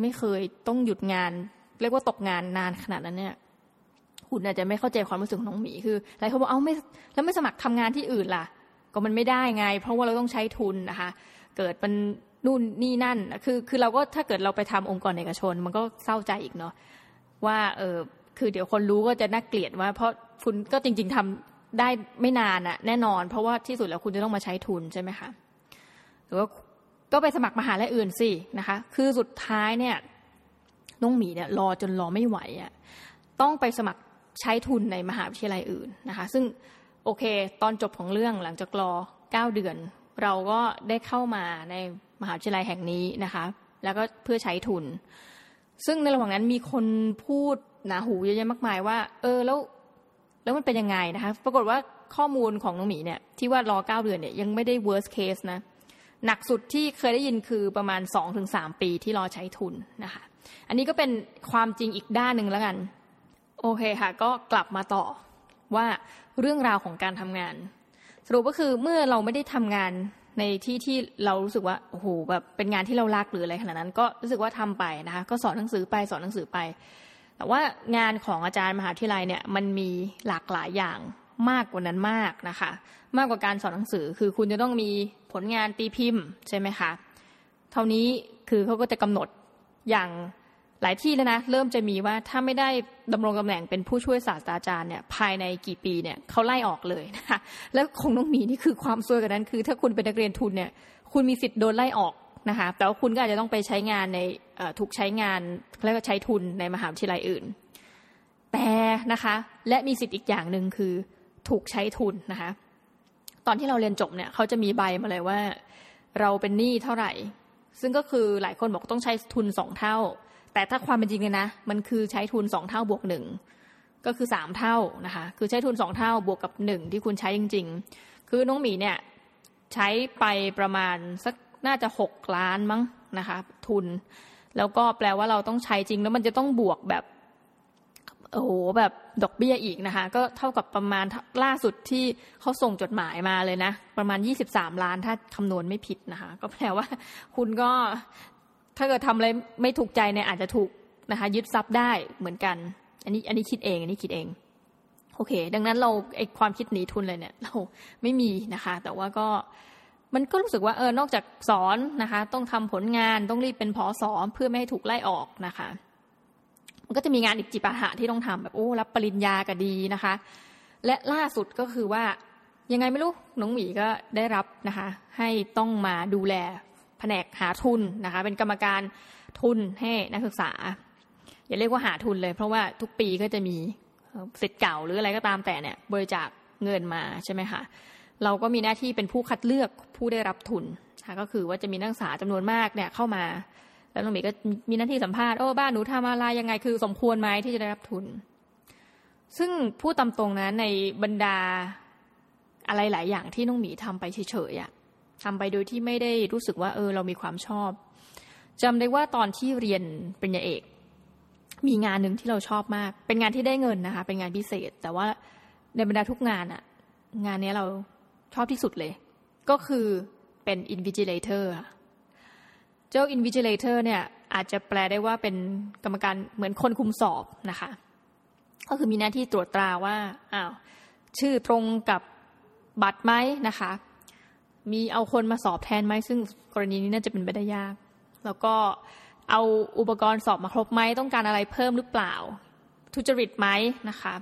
ไม่เคยต้องหยุดงาน เรียกว่าตกงานนานขนาดนั้นเนี่ยคุณอาจจะไม่เข้าใจความรู้สึกของน้องหมีคือหลายคนบอกเอ้าไม่แล้วไม่สมัครทำงานที่อื่นล่ะ ก็มันไม่ได้ไง เพราะว่าเราต้องใช้ทุนนะคะ เกิดมัน นู่นนี่นั่น คือคือเราก็ถ้าเกิดเราไปทำองค์กรเอกชน มันก็เศร้าใจอีกเนาะว่าเออคือเดี๋ยวคนรู้ก็จะน่าเกลียดว่า เพราะคุณก็จริง ๆทำได้ไม่นานอะแน่นอน เพราะว่าที่สุดแล้วคุณจะต้องมาใช้ทุนใช่ไหมคะหรือว่าก็ไปสมัครมหาลัยอื่นสินะคะ คือสุดท้ายเนี่ยน้องหมีเนี่ยรอจนรอไม่ไหวอะ่ะต้องไปสมัครใช้ทุนในมหาวิทยาลัยอื่นนะคะ ซึ่งโอเค ตอนจบของเรื่องหลังจากรอเก้าเดือน เราก็ได้เข้ามาใน มหาวิทยาลัยแห่งนี้นะคะ แล้วก็เพื่อใช้ทุน ซึ่งในระหว่างนั้นมีคนพูดหนาหูเยอะแยะมากมายว่า เออแล้วแล้วมันเป็นยังไงนะคะ ปรากฏว่าข้อมูลของน้องหมีเนี่ยที่ว่ารอเก้าเดือนเนี่ยยังไม่ได้ worst case นะหนักสุดที่เคยได้ยินคือประมาณสองถึงสามปีที่รอใช้ทุนนะคะ อันนี้ก็เป็นความจริงอีกด้านหนึ่งแล้วกัน โอเคค่ะ ก็กลับมาต่อว่าเรื่องราวของการทำงาน สรุปก็คือเมื่อเราไม่ได้ทำงาน ในที่ที่เรารู้สึกว่าโอ้โหแบบเป็นงานที่เรารักหรืออะไรขนาดนั้น ก็รู้สึกว่าทำไปนะคะ ก็สอนหนังสือไปสอนหนังสือไป แต่ว่างานของอาจารย์มหาวิทยาลัยเนี่ยมันมีหลากหลายอย่างมากกว่านั้นมากนะคะ มากกว่าการสอนหนังสือคือคุณจะต้องมีผลงานตีพิมพ์ใช่ไหมคะเท่านี้คือเขาก็จะกำหนดอย่าง หลายที่แล้วนะเริ่มจะมีว่าถ้าไม่ได้ดำรงตำแหน่งเป็นผู้ช่วยศาสตราจารย์เนี่ยภายในกี่ปีเนี่ยเขาไล่ออกเลยนะคะแล้วคงต้องมีนี่คือความซวยกันนั้น คือ ถ้าคุณเป็นนักเรียนทุนเนี่ยคุณมีสิทธิ์โดนไล่ออกนะคะแต่ว่าคุณก็อาจจะต้องไปใช้งานในถูกใช้งานแล้วก็ใช้ทุนในมหาวิทยาลัยอื่น แต่นะคะและมีสิทธิ์อีกอย่างหนึ่งคือถูกใช้ทุนนะคะตอนที่เราเรียนจบเนี่ยเขาจะมีใบมาเลยว่า เราเป็นหนี้เท่าไหร่ ซึ่งก็คือหลายคนบอกต้องใช้ทุนสองเท่า แต่ถ้าความเป็นจริงเลยนะ มันคือใช้ทุนสองเท่าบวกหนึ่งก็คือสามเท่านะคะ คือใช้ทุนสองเท่าบวกกับหนึ่งที่คุณใช้จริง ๆ คือน้องหมีเนี่ยใช้ไปประมาณสักน่าจะหกล้านมั้งนะคะ ทุน แล้วก็แปลว่าเราต้องใช้จริง แล้วมันจะต้องบวกแบบโอ้โหแบบดอกเบี้ยอีกนะคะ ก็เท่ากับประมาณล่าสุดที่เขาส่งจดหมายมาเลยนะ ประมาณ 23 ล้านถ้าคำนวณไม่ผิดนะคะ ก็แปลว่าคุณก็ ถ้าเกิดทำอะไรไม่ถูกใจเนี่ยอาจจะถูกนะคะยึดทรัพย์ได้เหมือนกัน อันนี้อันนี้คิดเอง อันนี้คิดเอง โอเค ดังนั้นเราไอความคิดหนีทุนเลยเนี่ย เราไม่มีนะคะ แต่ว่าก็มันก็รู้สึกว่าเออนอกจากสอนนะคะ ต้องทำผลงานต้องรีบเป็นพอสอนเพื่อไม่ให้ถูกไล่ออกนะคะ มันก็จะมีงานอีกจิปาถะที่ต้องทำแบบโอ้รับปริญญาก็ดีนะคะ และล่าสุดก็คือว่ายังไงไม่รู้น้องหมีก็ได้รับนะคะ ให้ต้องมาดูแล แผนกหาทุนนะคะ เป็นกรรมการทุนให้นักศึกษา อย่าเรียกว่าหาทุนเลย เพราะว่าทุกปีก็จะมีสิทธิ์เก่าหรืออะไรก็ตามแต่เนี่ยบริจาคเงินมาใช่ไหมคะเราก็มีหน้าที่เป็นผู้คัดเลือกผู้ได้รับทุนค่ะก็คือว่าจะมีนักศึกษาจำนวนมากเนี่ยเข้ามา แล้วน้องหมีก็มีหน้าที่สัมภาษณ์โอ้บ้านหนูทำอะไรยังไงคือสมควรไหมที่จะได้รับทุน ซึ่งพูดตามตรงนะในบรรดาอะไรหลายอย่างที่น้องหมีทำไปเฉยๆอะ ทำไปโดยที่ไม่ได้รู้สึกว่าเออเรามีความชอบจำได้ว่าตอนที่เรียนปริญญาเอก มีงานหนึ่งที่เราชอบมาก เป็นงานที่ได้เงินนะคะ เป็นงานพิเศษ แต่ว่าในบรรดาทุกงานอะงานนี้เราชอบที่สุดเลย ก็คือเป็น invigilator เจ้า invigilator เนี่ยอาจจะแปลได้ว่าเป็นกรรมการเหมือนคนคุมสอบนะคะ ก็คือมีหน้าที่ตรวจตราว่าอ้าวชื่อตรงกับบัตรไหมนะคะ มีเอาคนมาสอบแทนไหมซึ่งกรณีนี้น่าจะเป็นไปได้ยาก แล้วก็เอาอุปกรณ์สอบมาครบไหมต้องการอะไรเพิ่มหรือเปล่า ทุจริตไหมนะคะ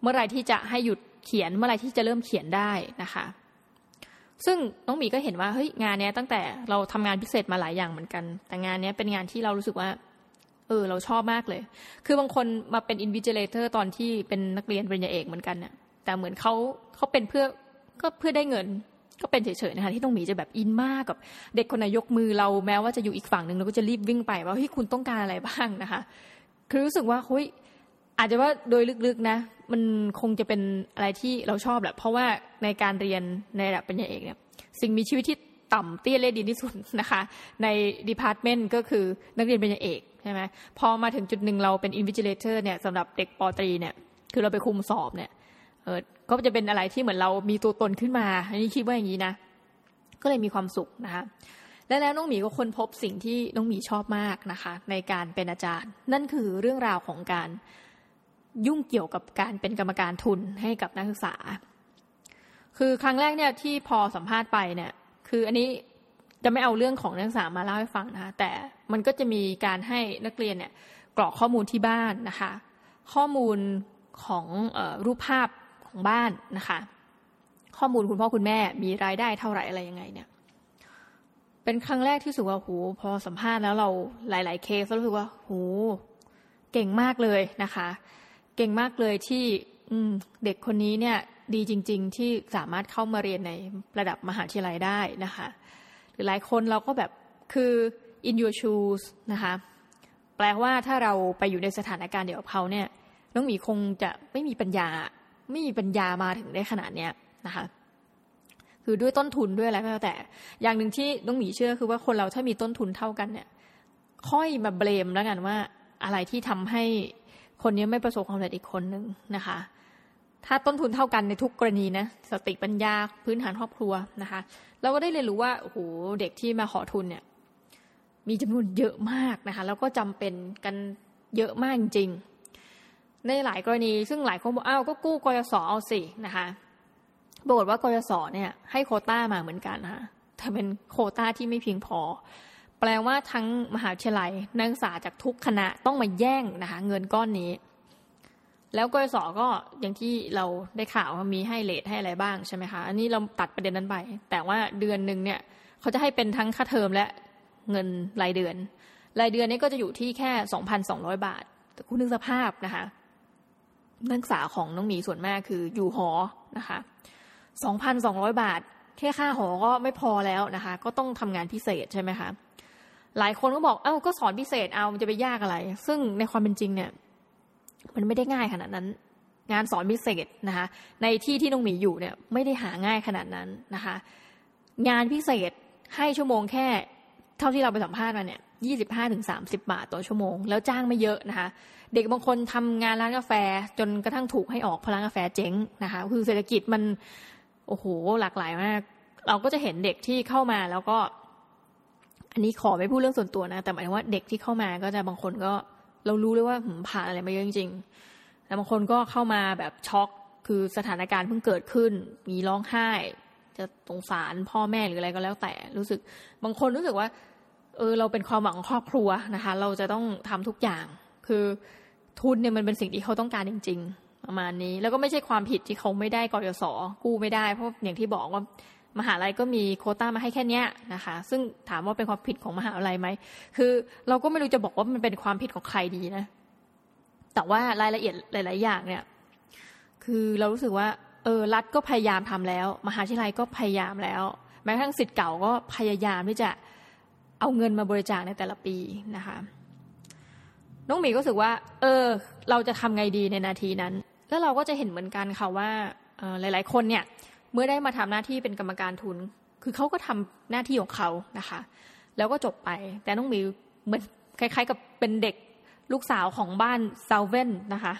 เมื่อไรที่จะให้หยุดเขียนเมื่อไรที่จะเริ่มเขียนได้นะคะ ซึ่งน้องหมีก็เห็นว่าเฮ้ยงานเนี้ยตั้งแต่เราทำงานพิเศษมาหลายอย่างเหมือนกัน แต่งานเนี้ยเป็นงานที่เรารู้สึกว่าเออเราชอบมากเลย คือบางคนมาเป็นอินวิจิเลเตอร์ตอนที่เป็นนักเรียนปริญญาเอกเหมือนกันเนี่ยแต่เหมือนเขาเขาเป็นเพื่อก็เพื่อได้เงิน ก็เป็นเฉยๆนะคะที่ต้องหมีจะแบบอินมากกับเด็กคนไหนยกมือเราแม้ว่าจะอยู่อีกฝั่งหนึ่งเราก็จะรีบวิ่งไปว่าเฮ้ยคุณต้องการอะไรบ้างนะคะ คือรู้สึกว่าเฮ้ยอาจจะว่าโดยลึกๆนะ มันคงจะเป็นอะไรที่เราชอบแหละเพราะว่าในการเรียนในระดับปริญญาเอกเนี่ยสิ่งมีชีวิตที่ต่ำเตี้ยเรี่ยดินที่สุดนะคะ ใน department ก็คือนักเรียนปริญญาเอกใช่ไหมพอมาถึงจุดหนึ่งเราเป็น invigilator เนี่ยสำหรับเด็กป.ตรีเนี่ยคือเราไปคุมสอบเนี่ย เออก็จะเป็นอะไรที่เหมือนเรามีตัวตนขึ้นมา อันนี้คิดว่าอย่างนี้นะ ก็เลยมีความสุขนะคะ และแล้วน้องหมีก็ค้นพบสิ่งที่น้องหมีชอบมากนะคะ ในการเป็นอาจารย์ นั่นคือเรื่องราวของการยุ่งเกี่ยวกับการเป็นกรรมการทุนให้กับนักศึกษา คือครั้งแรกเนี่ยที่พอสัมภาษณ์ไปเนี่ย คืออันนี้จะไม่เอาเรื่องของนักศึกษามาเล่าให้ฟังนะคะ แต่มันก็จะมีการให้นักเรียนเนี่ยกรอกข้อมูลที่บ้านนะคะ ข้อมูลของออรูปภาพ ของบ้านนะคะ ข้อมูลคุณพ่อคุณแม่มีรายได้เท่าไหร่อะไรยังไงเนี่ย เป็นครั้งแรกที่สึกว่าโหพอสัมภาษณ์แล้วเราหลาย ๆ เคสรู้สึกว่าโหเก่งมากเลยนะคะ เก่งมากเลยที่เด็กคนนี้เนี่ย ดีจริง ๆ ที่สามารถเข้ามาเรียนในระดับมหาวิทยาลัยได้นะคะ หรือหลายคนเราก็แบบคือ in your shoes นะคะ แปลว่าถ้าเราไปอยู่ในสถานการณ์เดียวกับเขาเนี่ย น้องหมีคงจะไม่มีปัญญา ไม่มีปัญญามาถึงได้ขนาดเนี้ยนะคะ คือด้วยต้นทุนด้วยอะไรก็แล้วแต่ อย่างหนึ่งที่น้องหมีเชื่อคือว่าคนเราถ้ามีต้นทุนเท่ากันเนี่ย ค่อยมาเบลมแล้วกันว่าอะไรที่ทำให้คนนี้ไม่ประสบความสำเร็จอีกคนนึงนะคะ ถ้าต้นทุนเท่ากันในทุกกรณีนะสติปัญญาพื้นฐานครอบครัวนะคะ เราก็ได้เรียนรู้ว่าโอ้โหเด็กที่มาขอทุนเนี่ย มีจำนวนเยอะมากนะคะ แล้วก็จำเป็นกันเยอะมากจริง ในหลายกรณี ซึ่งหลายคนบอกอ้าวก็กู้กยศเอาสินะคะบอกว่ากยศเนี่ยให้โคต้ามาเหมือนกันนะคะแต่เป็นโคต้าที่ไม่เพียงพอ แปลว่าทั้งมหาวิทยาลัยนักศึกษาจากทุกคณะต้องมาแย่งนะคะเงินก้อนนี้ แล้วกยศก็อย่างที่เราได้ข่าวว่ามีให้เลทให้อะไรบ้างใช่ไหมคะอันนี้เราตัดประเด็นนั้นไป แต่ว่าเดือนหนึ่งเนี่ยเขาจะให้เป็นทั้งค่าเทอมและเงินรายเดือน รายเดือนนี้ก็จะอยู่ที่แค่สองพันสองร้อยบาทแต่คุณนึกสภาพนะคะ นักศึกษาของน้องหมีส่วนมากคืออยู่หอนะคะสองพันสองร้อยบาท แค่ค่าหอก็ไม่พอแล้วนะคะ ก็ต้องทำงานพิเศษใช่ไหมคะหลายคนก็บอก เอ้าก็สอนพิเศษเอามันจะไปยากอะไร ซึ่งในความเป็นจริงเนี่ย มันไม่ได้ง่ายขนาดนั้น งานสอนพิเศษนะคะ ในที่ที่น้องหมีอยู่เนี่ย ไม่ได้หาง่ายขนาดนั้นนะคะ งานพิเศษให้ชั่วโมงแค่ เท่าที่เราไปสัมภาษณ์มาเนี่ยยี่สิบห้าถึงสามสิบาทต่อชั่วโมง แล้วจ้างไม่เยอะนะคะ เด็กบางคนทำงานร้านกาแฟ จนกระทั่งถูกให้ออกเพราะร้านกาแฟเจ๊งนะคะคือเศรษฐกิจมันโอ้โหหลากหลายมาก เราก็จะเห็นเด็กที่เข้ามาแล้วก็ อันนี้ขอไม่พูดเรื่องส่วนตัวนะ แต่หมายถึงว่าเด็กที่เข้ามาก็จะบางคนก็เรารู้เลยว่าผ่านอะไรมาเยอะจริงๆแต่บางคนก็เข้ามาแบบช็อกคือสถานการณ์เพิ่งเกิดขึ้น มีร้องไห้ จะสงสารพ่อแม่หรืออะไรก็แล้วแต่รู้สึก บางคนรู้สึกว่า เออเราเป็นความหวังของครอบครัวนะคะ เราจะต้องทำทุกอย่าง คือทุนเนี่ยมันเป็นสิ่งที่เขาต้องการจริง ๆ ประมาณนี้ แล้วก็ไม่ใช่ความผิดที่เขาไม่ได้กยศกู้ไม่ได้ เพราะอย่างที่บอกว่ามหาลัยก็มีโคต้ามาให้แค่นี้นะคะ ซึ่งถามว่าเป็นความผิดของมหาลัยไหม คือเราก็ไม่รู้จะบอกว่ามันเป็นความผิดของใครดีนะ แต่ว่ารายละเอียดหลาย ๆ อย่างเนี่ย คือเรารู้สึกว่า เออ รัฐก็พยายามทำแล้ว มหาวิทยาลัยก็พยายามแล้ว แม้กระทั่งสิทธิ์เก่าก็พยายามที่จะเอาเงินมาบริจาคในแต่ละปีนะคะ น้องหมีก็รู้สึกว่า เออ เราจะทำไงดีในนาทีนั้น แล้วเราก็จะเห็นเหมือนกันค่ะว่าหลาย ๆ คนเนี่ย เมื่อได้มาทำหน้าที่เป็นกรรมการทุน คือเขาก็ทำหน้าที่ของเขานะคะ แล้วก็จบไป แต่น้องหมีเหมือนคล้าย ๆ กับเป็นเด็กลูกสาวของบ้านซาวเว่นนะคะ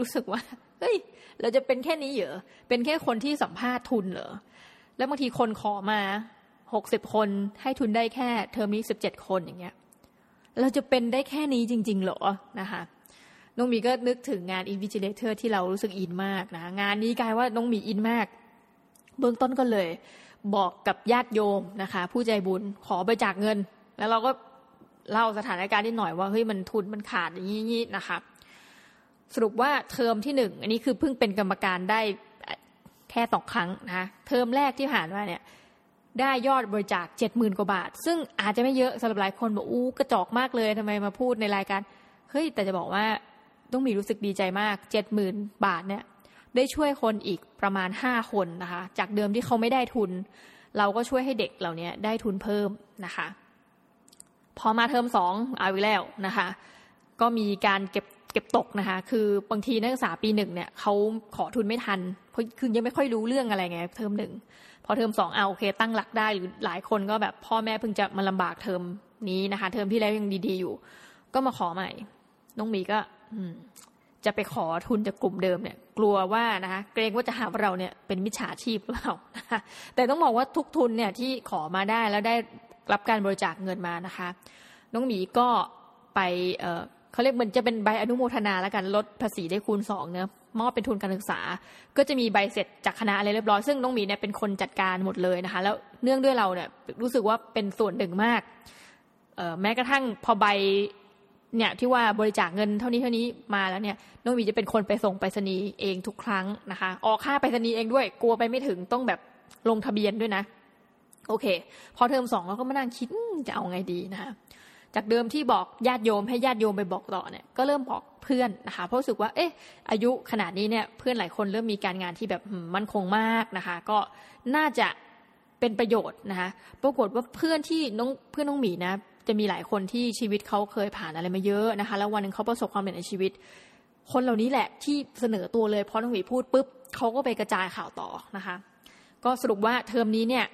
รู้สึกว่า เฮ้ย เราจะเป็นแค่นี้เหรอ เป็นแค่คนที่สัมภาษณ์ทุนเหรอ แล้วบางทีคนขอมาหกสิบคนให้ทุนได้แค่เทอมนี้สิบเจ็ดคนอย่างเงี้ย เราจะเป็นได้แค่นี้จริง ๆ เหรอนะคะน้องมีก็นึกถึงงาน Invigilator ที่เรารู้สึกอินมากนะงานนี้กลายว่าน้องมีอินมาก เบื้องต้นก็เลย บอกกับญาติโยมนะคะ ผู้ใจบุญขอไปจากเงิน แล้วเราก็เล่าสถานการณ์นิดหน่อยว่าเฮ้ยมันทุนมันขาดอย่างนี้นะคะสรุปว่าเทอมที่หนึ่งอันนี้คือเพิ่งเป็นกรรมการได้แค่สองครั้งนะะเทอมแรกที่ผ่านมาเนี่ย ได้ยอดบริจาคเจ็ดหมื่นกว่าบาท ซึ่งอาจจะไม่เยอะสำหรับหลายคนบอกอู้กระจอกมากเลยทำไมมาพูดในรายการเฮ้ยแต่จะบอกว่าต้องมีรู้สึกดีใจมากเจ็ดหมื่นบาทเนี่ยได้ช่วยคนอีกประมาณห้าคนนะคะ จากเดิมที่เขาไม่ได้ทุน เราก็ช่วยให้เด็กเหล่านี้ได้ทุนเพิ่มนะคะ พอมาเทอมสองเอาอีกแล้วนะคะ ก็มีการเก็บ เก็บตกนะคะ คือบางทีนักศึกษาปีหนึ่งเนี่ยเขาขอทุนไม่ทัน เพราะคือยังไม่ค่อยรู้เรื่องอะไรไงเทอมหนึ่งพอเทอมสองเอาโอเค ตั้งหลักได้หรือหลายคนก็แบบพ่อแม่เพิ่งจะมาลำบากเทอมนี้นะคะ เทอมที่แล้วยังดีๆอยู่ ก็มาขอใหม่ น้องมีก็ อืมจะไปขอทุนจากกลุ่มเดิมเนี่ย กลัวว่านะคะเกรงว่าจะหาว่าเราเนี่ยเป็นมิจฉาชีพหรือเปล่าแต่ต้องบอกว่าทุกทุนเนี่ยที่ขอมาได้แล้วได้รับการบริจาคเงินมานะคะ น้องหมีก็ไป เขาเรียกมันจะเป็นใบอนุโมทนาแล้วกันลดภาษีได้คูณสองเนะมอบเป็นทุนการศึกษา ก็จะมีใบเสร็จจากคณะอะไรเรียบร้อยซึ่งน้องหมีเนี่ยเป็นคนจัดการหมดเลยนะคะ แล้วเนื่องด้วยเราเนี่ยรู้สึกว่าเป็นส่วนหนึ่งมากแม้กระทั่งพอใบเนี่ยที่ว่าบริจาคเงินเท่านี้เท่านี้มาแล้วเนี่ยน้องมีจะเป็นคนไปส่งไปรษณีย์เองทุกครั้งนะคะ ออกค่าไปรษณีย์เองด้วย กลัวไปไม่ถึงต้องแบบลงทะเบียนด้วยนะ โอเค พอเทอมสองเราก็มานั่งคิดจะเอาไงดีนะคะ จากเดิมที่บอกญาติโยมให้ญาติโยมไปบอกต่อเนี่ยก็เริ่มบอกเพื่อนนะคะเพราะรู้สึกว่าเอ๊ะอายุขนาดนี้เนี่ยเพื่อนหลายคนเริ่มมีการงานที่แบบมั่นคงมากนะคะ ก็น่าจะเป็นประโยชน์นะคะปรากฏว่าเพื่อนที่น้องเพื่อนน้องหมีนะจะมีหลายคนที่ชีวิตเขาเคยผ่านอะไรมาเยอะนะคะ แล้ววันหนึ่งเขาประสบความสำเร็จในชีวิต คนเหล่านี้แหละที่เสนอตัวเลยเพอน้องหมีพูดปุ๊บเขาก็ไปกระจายข่าวต่อนะคะ ก็สรุปว่าเทอมนี้เนี่ย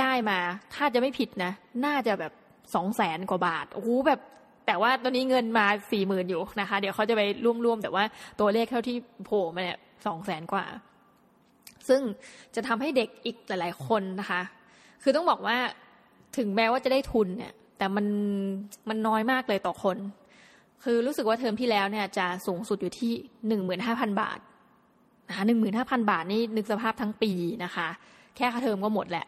ได้มาถ้าจะไม่ผิดนะ น่าจะแบบ สองแสนกว่าบาท โอ้โหแบบ แต่ว่าตอนนี้เงินมาสี่หมื่นอยู่นะคะ เดี๋ยวเขาจะไปร่วมๆ แต่ว่าตัวเลขเท่าที่โผล่มาเนี่ยสองแสนกว่า ซึ่งจะทำให้เด็กอีกหลาย ๆ คนนะคะ คือต้องบอกว่าถึงแม้ว่าจะได้ทุนเนี่ย แต่มันมันน้อยมากเลยต่อคน คือรู้สึกว่าเทอมที่แล้วเนี่ยจะสูงสุดอยู่ที่หนึ่งหมื่นห้าพันบาทนะคะหนึ่งหมื่นห้าพันบาทนี่นึกสภาพทั้งปีนะคะ แค่ค่าเทอมก็หมดแหละ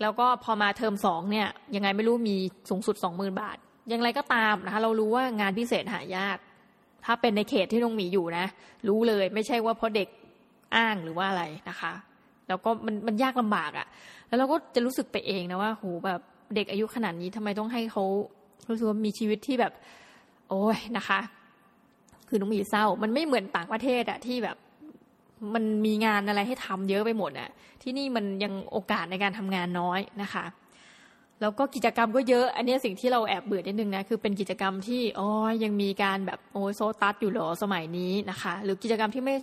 แล้วก็พอมาเทอมสองเนี่ย ยังไงไม่รู้มีสูงสุดสองหมื่นบาทยังไรก็ตามนะคะ เรารู้ว่างานพิเศษหายาก ถ้าเป็นในเขตที่น้องหมีอยู่นะ รู้เลยไม่ใช่ว่าเพราะเด็กอ้างหรือว่าอะไรนะคะ แล้วก็มันมันยากลำบากอะ่ะ แล้วเราก็จะรู้สึกไปเองนะว่าโหแบบเด็กอายุขนาดนี้ทำไมต้องให้เขารู้สึกว่ามีชีวิตที่แบบ โอ้ยนะคะ คือน้องหมีเศร้า มันไม่เหมือนต่างประเทศอะที่แบบ มันมีงานอะไรให้ทำเยอะไปหมดอะที่นี่มันยังโอกาสในการทำงานน้อยนะคะแล้วก็กิจกรรมก็เยอะ อันนี้สิ่งที่เราแอบเบื่อนิดนึงนะ คือเป็นกิจกรรมที่อ๋อยังมีการแบบโอ้ยโซตัสอยู่หรอสมัยนี้นะคะ หรือกิจกรรมที่ไม่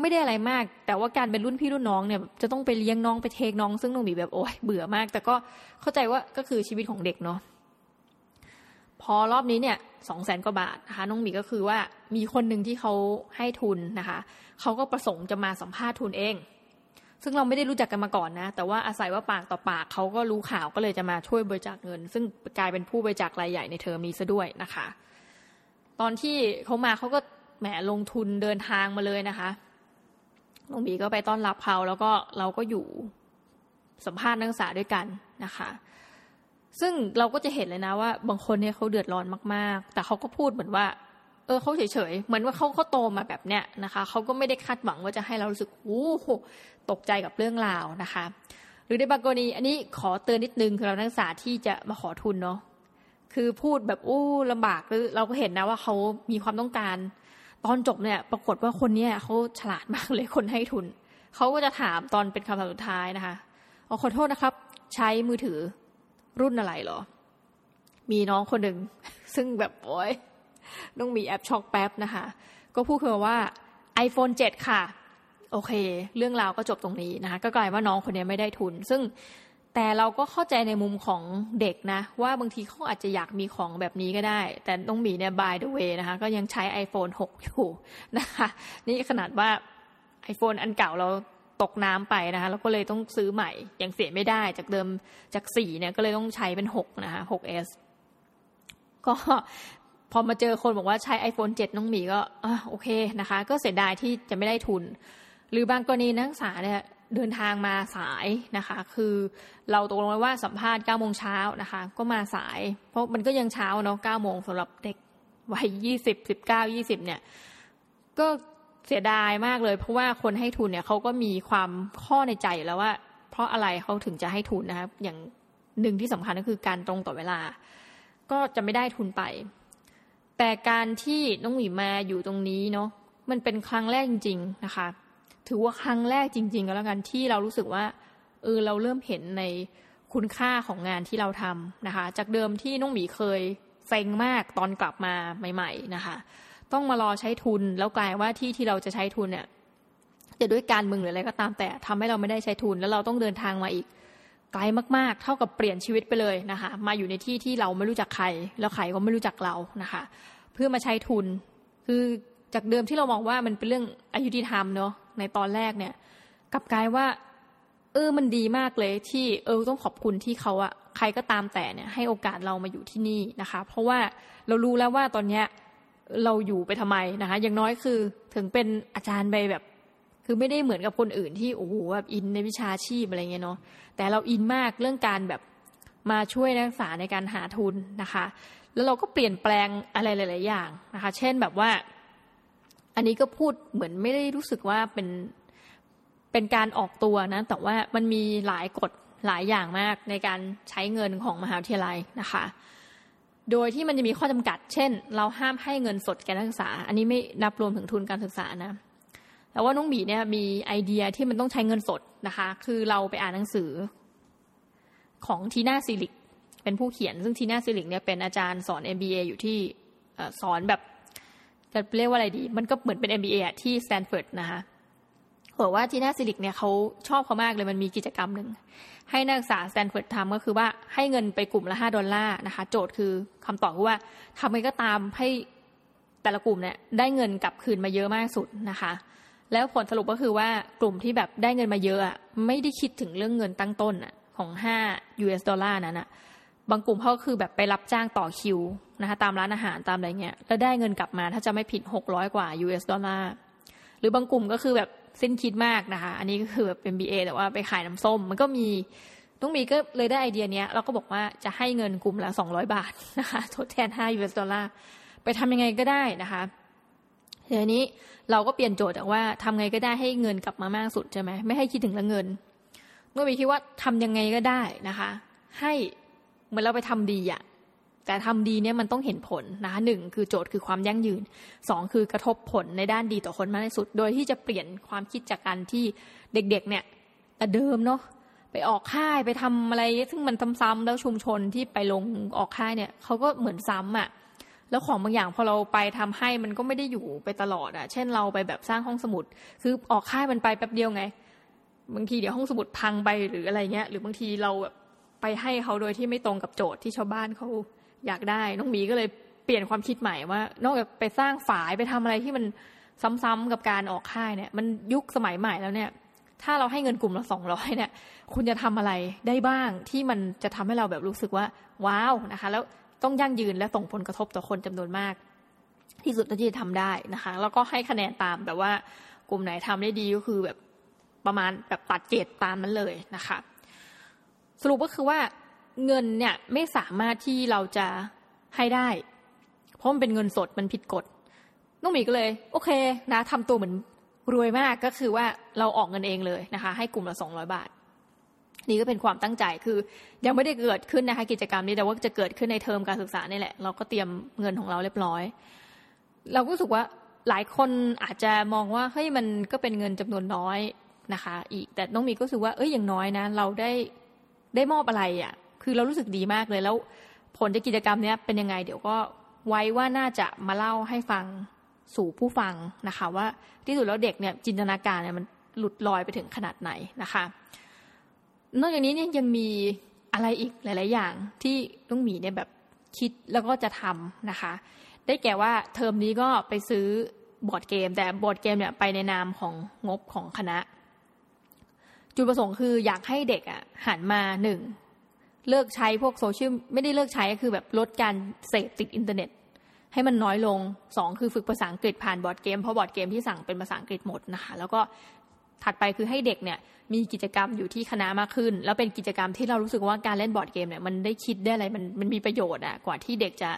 ไม่ได้อะไรมาก แต่ว่าการเป็นรุ่นพี่รุ่นน้องเนี่ยจะต้องไปเลี้ยงน้องไปเทคน้อง ซึ่งน้องมีแบบโอ้ยเบื่อมาก แต่ก็เข้าใจว่าก็คือชีวิตของเด็กเนาะพอรอบนี้เนี่ยสองแสนกว่าบาทนะคะน้องหมีก็คือว่ามีคนหนึ่งที่เขาให้ทุนนะคะ เขาก็ประสงค์จะมาสัมภาษณ์ทุนเอง ซึ่งเราไม่ได้รู้จักกันมาก่อนนะ แต่ว่าอาศัยว่าปากต่อปากเขาก็รู้ข่าวก็เลยจะมาช่วยบริจาคเงิน ซึ่งกลายเป็นผู้บริจาครายใหญ่ในเทอมนี้ซะด้วยนะคะ ตอนที่เขามาเขาก็แหมลงทุนเดินทางมาเลยนะคะน้องบีก็ไปต้อนรับเขาแล้วก็เราก็อยู่สัมภาษณ์นักศึกษาด้วยกันนะคะ ซึ่งเราก็จะเห็นเลยนะว่า บางคนเนี่ยเขาเดือดร้อนมาก ๆ แต่เขาก็พูดเหมือนว่า เออเขาเฉยๆเหมือนว่าเขาเขาโตมาแบบเนี้ยนะคะเขาก็ไม่ได้คาดหวังว่าจะให้เรารู้สึกโอ้โหตกใจกับเรื่องราวนะคะ หรือในบางกรณีอันนี้ขอเตือนนิดนึงคือเรานักศึกษาที่จะมาขอทุนเนาะคือพูดแบบอู้ลำบากหรือเราก็เห็นนะว่าเขามีความต้องการ ตอนจบเนี่ย ปรากฏว่าคนเนี้ยเขาฉลาดมากเลยคนให้ทุนเขาก็จะถามตอนเป็นคำถามสุดท้ายนะคะอขอโทษนะครับ ใช้มือถือรุ่นอะไรหรอ มีน้องคนหนึ่งซึ่งแบบโอ้ย ต้องมีแอปช็อกแป๊บนะคะ ก็พูดคือว่า iPhone 7 ค่ะ โอเค เรื่องราวก็จบตรงนี้นะคะ ก็กลายว่าน้องคนนี้ไม่ได้ทุน ซึ่งแต่เราก็เข้าใจในมุมของเด็กนะ ว่าบางทีเขาอาจจะอยากมีของแบบนี้ก็ได้ แต่น้องหมีเนี่ย by the way นะคะ ก็ยังใช้ iPhone 6 อยู่นะคะ นี่ขนาดว่า iPhone อันเก่าเราตกน้ำไปนะคะแล้วก็เลยต้องซื้อใหม่ ยังเสียไม่ได้จากเดิมจากสี่เนี่ยก็เลยต้องใช้เป็นหกนะคะ 6s ก็ พอมาเจอคนบอกว่าใช้ iPhone 7 น้องหมีก็อโอเคนะคะ ก็เสียดายที่จะไม่ได้ทุน หรือบางกรณีนักศึกษาเนี่ยเดินทางมาสายนะคะ คือเราตกลงไว้ว่าสัมภาษณ์9โมงเช้านะคะ ก็มาสาย เพราะมันก็ยังเช้าเนาะ9โมงสำหรับเด็กวัย20 19 20 เนี่ย ก็เสียดายมากเลย เพราะว่าคนให้ทุนเนี่ยเขาก็มีความข้อในใจแล้วว่า เพราะอะไรเขาถึงจะให้ทุนนะครับ อย่างหนึ่งที่สำคัญก็คือการตรงต่อเวลา ก็จะไม่ได้ทุนไป แต่การที่น้องหมีมาอยู่ตรงนี้เนาะมันเป็นครั้งแรกจริง ๆ นะคะ ถือว่าครั้งแรกจริง ๆ ก็แล้วกันที่เรารู้สึกว่าเออเราเริ่มเห็นในคุณค่าของงานที่เราทำนะคะ จากเดิมที่น้องหมีเคยเซ็งมากตอนกลับมาใหม่ ๆ นะคะ ต้องมารอใช้ทุนแล้วกลายว่าที่ที่เราจะใช้ทุนเนี่ยจะด้วยการเมืองหรืออะไรก็ตามแต่ทำให้เราไม่ได้ใช้ทุนแล้วเราต้องเดินทางมาอีก ไกลมากๆ เท่ากับเปลี่ยนชีวิตไปเลยนะคะ มาอยู่ในที่ที่เราไม่รู้จักใคร แล้วใครก็ไม่รู้จักเรานะคะ เพื่อมาใช้ทุน คือจากเดิมที่เรามองว่ามันเป็นเรื่องอายุติธรรมเนาะในตอนแรกเนี่ยกลับกลายว่า เออมันดีมากเลยที่เออต้องขอบคุณที่เขาอะใครก็ตามแต่เนี่ยให้โอกาสเรามาอยู่ที่นี่นะคะ เพราะว่าเรารู้แล้วว่าตอนเนี้ยเราอยู่ไปทำไมนะคะ อย่างน้อยคือถึงเป็นอาจารย์ไปแบบ คือไม่ได้เหมือนกับคนอื่นที่โอ้โหแบบอินในวิชาชีพอะไรเงี้ยเนาะแต่เราอินมากเรื่องการแบบมาช่วยนักศึกษาในการหาทุนนะคะ แล้วเราก็เปลี่ยนแปลงอะไรหลาย ๆ อย่างนะคะ เช่นแบบว่า อันนี้ก็พูดเหมือนไม่ได้รู้สึกว่าเป็นเป็นการออกตัวนะ แต่ว่ามันมีหลายกฎหลายอย่างมากในการใช้เงินของมหาวิทยาลัยนะคะ โดยที่มันจะมีข้อจำกัด เช่น เราห้ามให้เงินสดแก่นักศึกษา อันนี้ไม่นับรวมถึงทุนการศึกษานะ แต่ว่าน้องหมีเนี่ยมีไอเดียที่มันต้องใช้เงินสดนะคะ คือเราไปอ่านหนังสือของ Tina Seelig เป็นผู้เขียน ซึ่ง Tina Seelig เนี่ยเป็นอาจารย์สอน MBA อยู่ที่สอนแบบจะเรียกว่าอะไรดี มันก็เหมือนเป็น MBA ที่สแตนฟอร์ดนะคะบอกว่า Tina Seelig เนี่ยเขาชอบเขามากเลยมันมีกิจกรรมหนึ่ง ให้นักศึกษาสแตนฟอร์ดทำก็คือว่าให้เงินไปกลุ่มละห้าดอลลาร์นะคะ โจทย์คือคำตอบคือว่าทำไงก็ตามให้แต่ละกลุ่มเนี่ยได้เงินกลับคืนมาเยอะมากสุดนะคะ แล้วผลสรุปก็คือว่ากลุ่มที่แบบได้เงินมาเยอะอะไม่ได้คิดถึงเรื่องเงินตั้งต้นอะของห้า US ดอลลาร์นั้นอะบางกลุ่มเขาคือแบบไปรับจ้างต่อคิวนะคะตามร้านอาหารตามอะไรเงี้ยแล้วได้เงินกลับมาถ้าจำไม่ผิดหกร้อยกว่า US ดอลลาร์หรือบางกลุ่มก็คือแบบสิ้นคิดมากนะคะ อันนี้ก็คือแบบ MBA แต่ว่าไปขายน้ำส้ม มันก็มีต้องมีก็เลยได้ไอเดียเนี้ยเราก็บอกว่าจะให้เงินกลุ่มละสองร้อยบาทนะคะทดแทนห้า US ดอลลาร์ไปทำยังไงก็ได้นะคะ ทีนี้เราก็เปลี่ยนโจทย์จากว่าทำไงก็ได้ให้เงินกลับมามากสุดใช่ไหมไม่ให้คิดถึงเรื่องเงินเมื่อมีคิดว่าทำยังไงก็ได้นะคะ ให้เหมือนเราไปทำดีอะแต่ทำดีเนี่ยมันต้องเห็นผลนะคะหนึ่งคือโจทย์คือความยั่งยืนสองคือกระทบผลในด้านดีต่อคนมากที่สุด โดยที่จะเปลี่ยนความคิดจากการที่เด็กๆ เนี่ยแต่เดิมเนาะไปออกค่ายไปทำอะไร ซึ่งมันซ้ำๆแล้วชุมชนที่ไปลงออกค่ายเนี่ยเขาก็เหมือนซ้ำอะ่ะ แล้วของบางอย่างพอเราไปทำให้มันก็ไม่ได้อยู่ไปตลอดอะ่ะ เช่นเราไปแบบสร้างห้องสมุด คือออกค่ายมันไปแป๊บเดียวไง บางทีเดี๋ยวห้องสมุดพังไปหรืออะไรเงี้ย หรือบางทีเราแบบไปให้เขาโดยที่ไม่ตรงกับโจทย์ที่ชาวบ้านเขาอยากได้ น้องหมีก็เลยเปลี่ยนความคิดใหม่ว่า นอกจากไปสร้างฝายไปทำอะไรที่มันซ้ำๆกับการออกค่ายเนี่ย มันยุคสมัยใหม่แล้วเนี่ย ถ้าเราให้เงินกลุ่มละสองร้อยเนี่ย คุณจะทำอะไรได้บ้างที่มันจะทำให้เราแบบรู้สึกว่า ว้าวนะคะ แล้ว ต้องยั่งยืนและส่งผลกระทบต่อคนจำนวนมาก ที่สุดที่จะทำได้นะคะ แล้วก็ให้คะแนนตามแบบว่ากลุ่มไหนทำได้ดีก็คือแบบประมาณแบบตัดเกรดตามนั้นเลยนะคะ สรุปก็คือว่าเงินเนี่ยไม่สามารถที่เราจะให้ได้ เพราะมันเป็นเงินสดมันผิดกฎน้องหมีก็เลย โอเคนะทำตัวเหมือนรวยมากก็คือว่าเราออกเงินเองเลยนะคะ ให้กลุ่มละสองร้อยบาท นี่ก็เป็นความตั้งใจคือยังไม่ได้เกิดขึ้นนะคะกิจกรรมนี้แต่ว่าจะเกิดขึ้นในเทอมการศึกษานี่แหละ เราก็เตรียมเงินของเราเรียบร้อย เราก็รู้สึกว่าหลายคนอาจจะมองว่าเฮ้ยมันก็เป็นเงินจำนวนน้อยนะคะ อีกแต่น้องมีก็รู้สึกว่าเอ้ยอย่างน้อยนะ เราได้ได้มอบอะไรอะ่ะ คือเรารู้สึกดีมากเลยแล้ว ผลจากกิจกรรมนี้เป็นยังไง เดี๋ยวก็ไว้ว่าน่าจะมาเล่าให้ฟังสู่ผู้ฟังนะคะ ว่าที่สุดแล้วเด็กเนี่ยจินตนาการเนี่ยมันหลุดลอยไปถึงขนาดไหนนะคะ นอกจากนี้เนี่ยยังมีอะไรอีกหลาย ๆ อย่างที่ต้องมีเนี่ยแบบคิดแล้วก็จะทำนะคะ ได้แก่ว่าเทอมนี้ก็ไปซื้อบอร์ดเกม แต่บอร์ดเกมเนี่ยไปในนามของงบของคณะ จุดประสงค์คืออยากให้เด็กอะหันมาหนึ่งเลิกใช้พวกโซเชียลไม่ได้เลิกใช้ก็คือแบบลดการเสพติดอินเทอร์เน็ต ให้มันน้อยลงสองคือฝึกภาษาอังกฤษผ่านบอร์ดเกมเพราะบอร์ดเกมที่สั่งเป็นภาษาอังกฤษหมดนะคะ แล้วก็ ถัดไปคือให้เด็กเนี่ยมีกิจกรรมอยู่ที่คณะมากขึ้น แล้วเป็นกิจกรรมที่เรารู้สึกว่าการเล่นบอร์ดเกมเนี่ยมันได้คิดได้อะไรมันมันมีประโยชน์อะกว่าที่เด็กจะ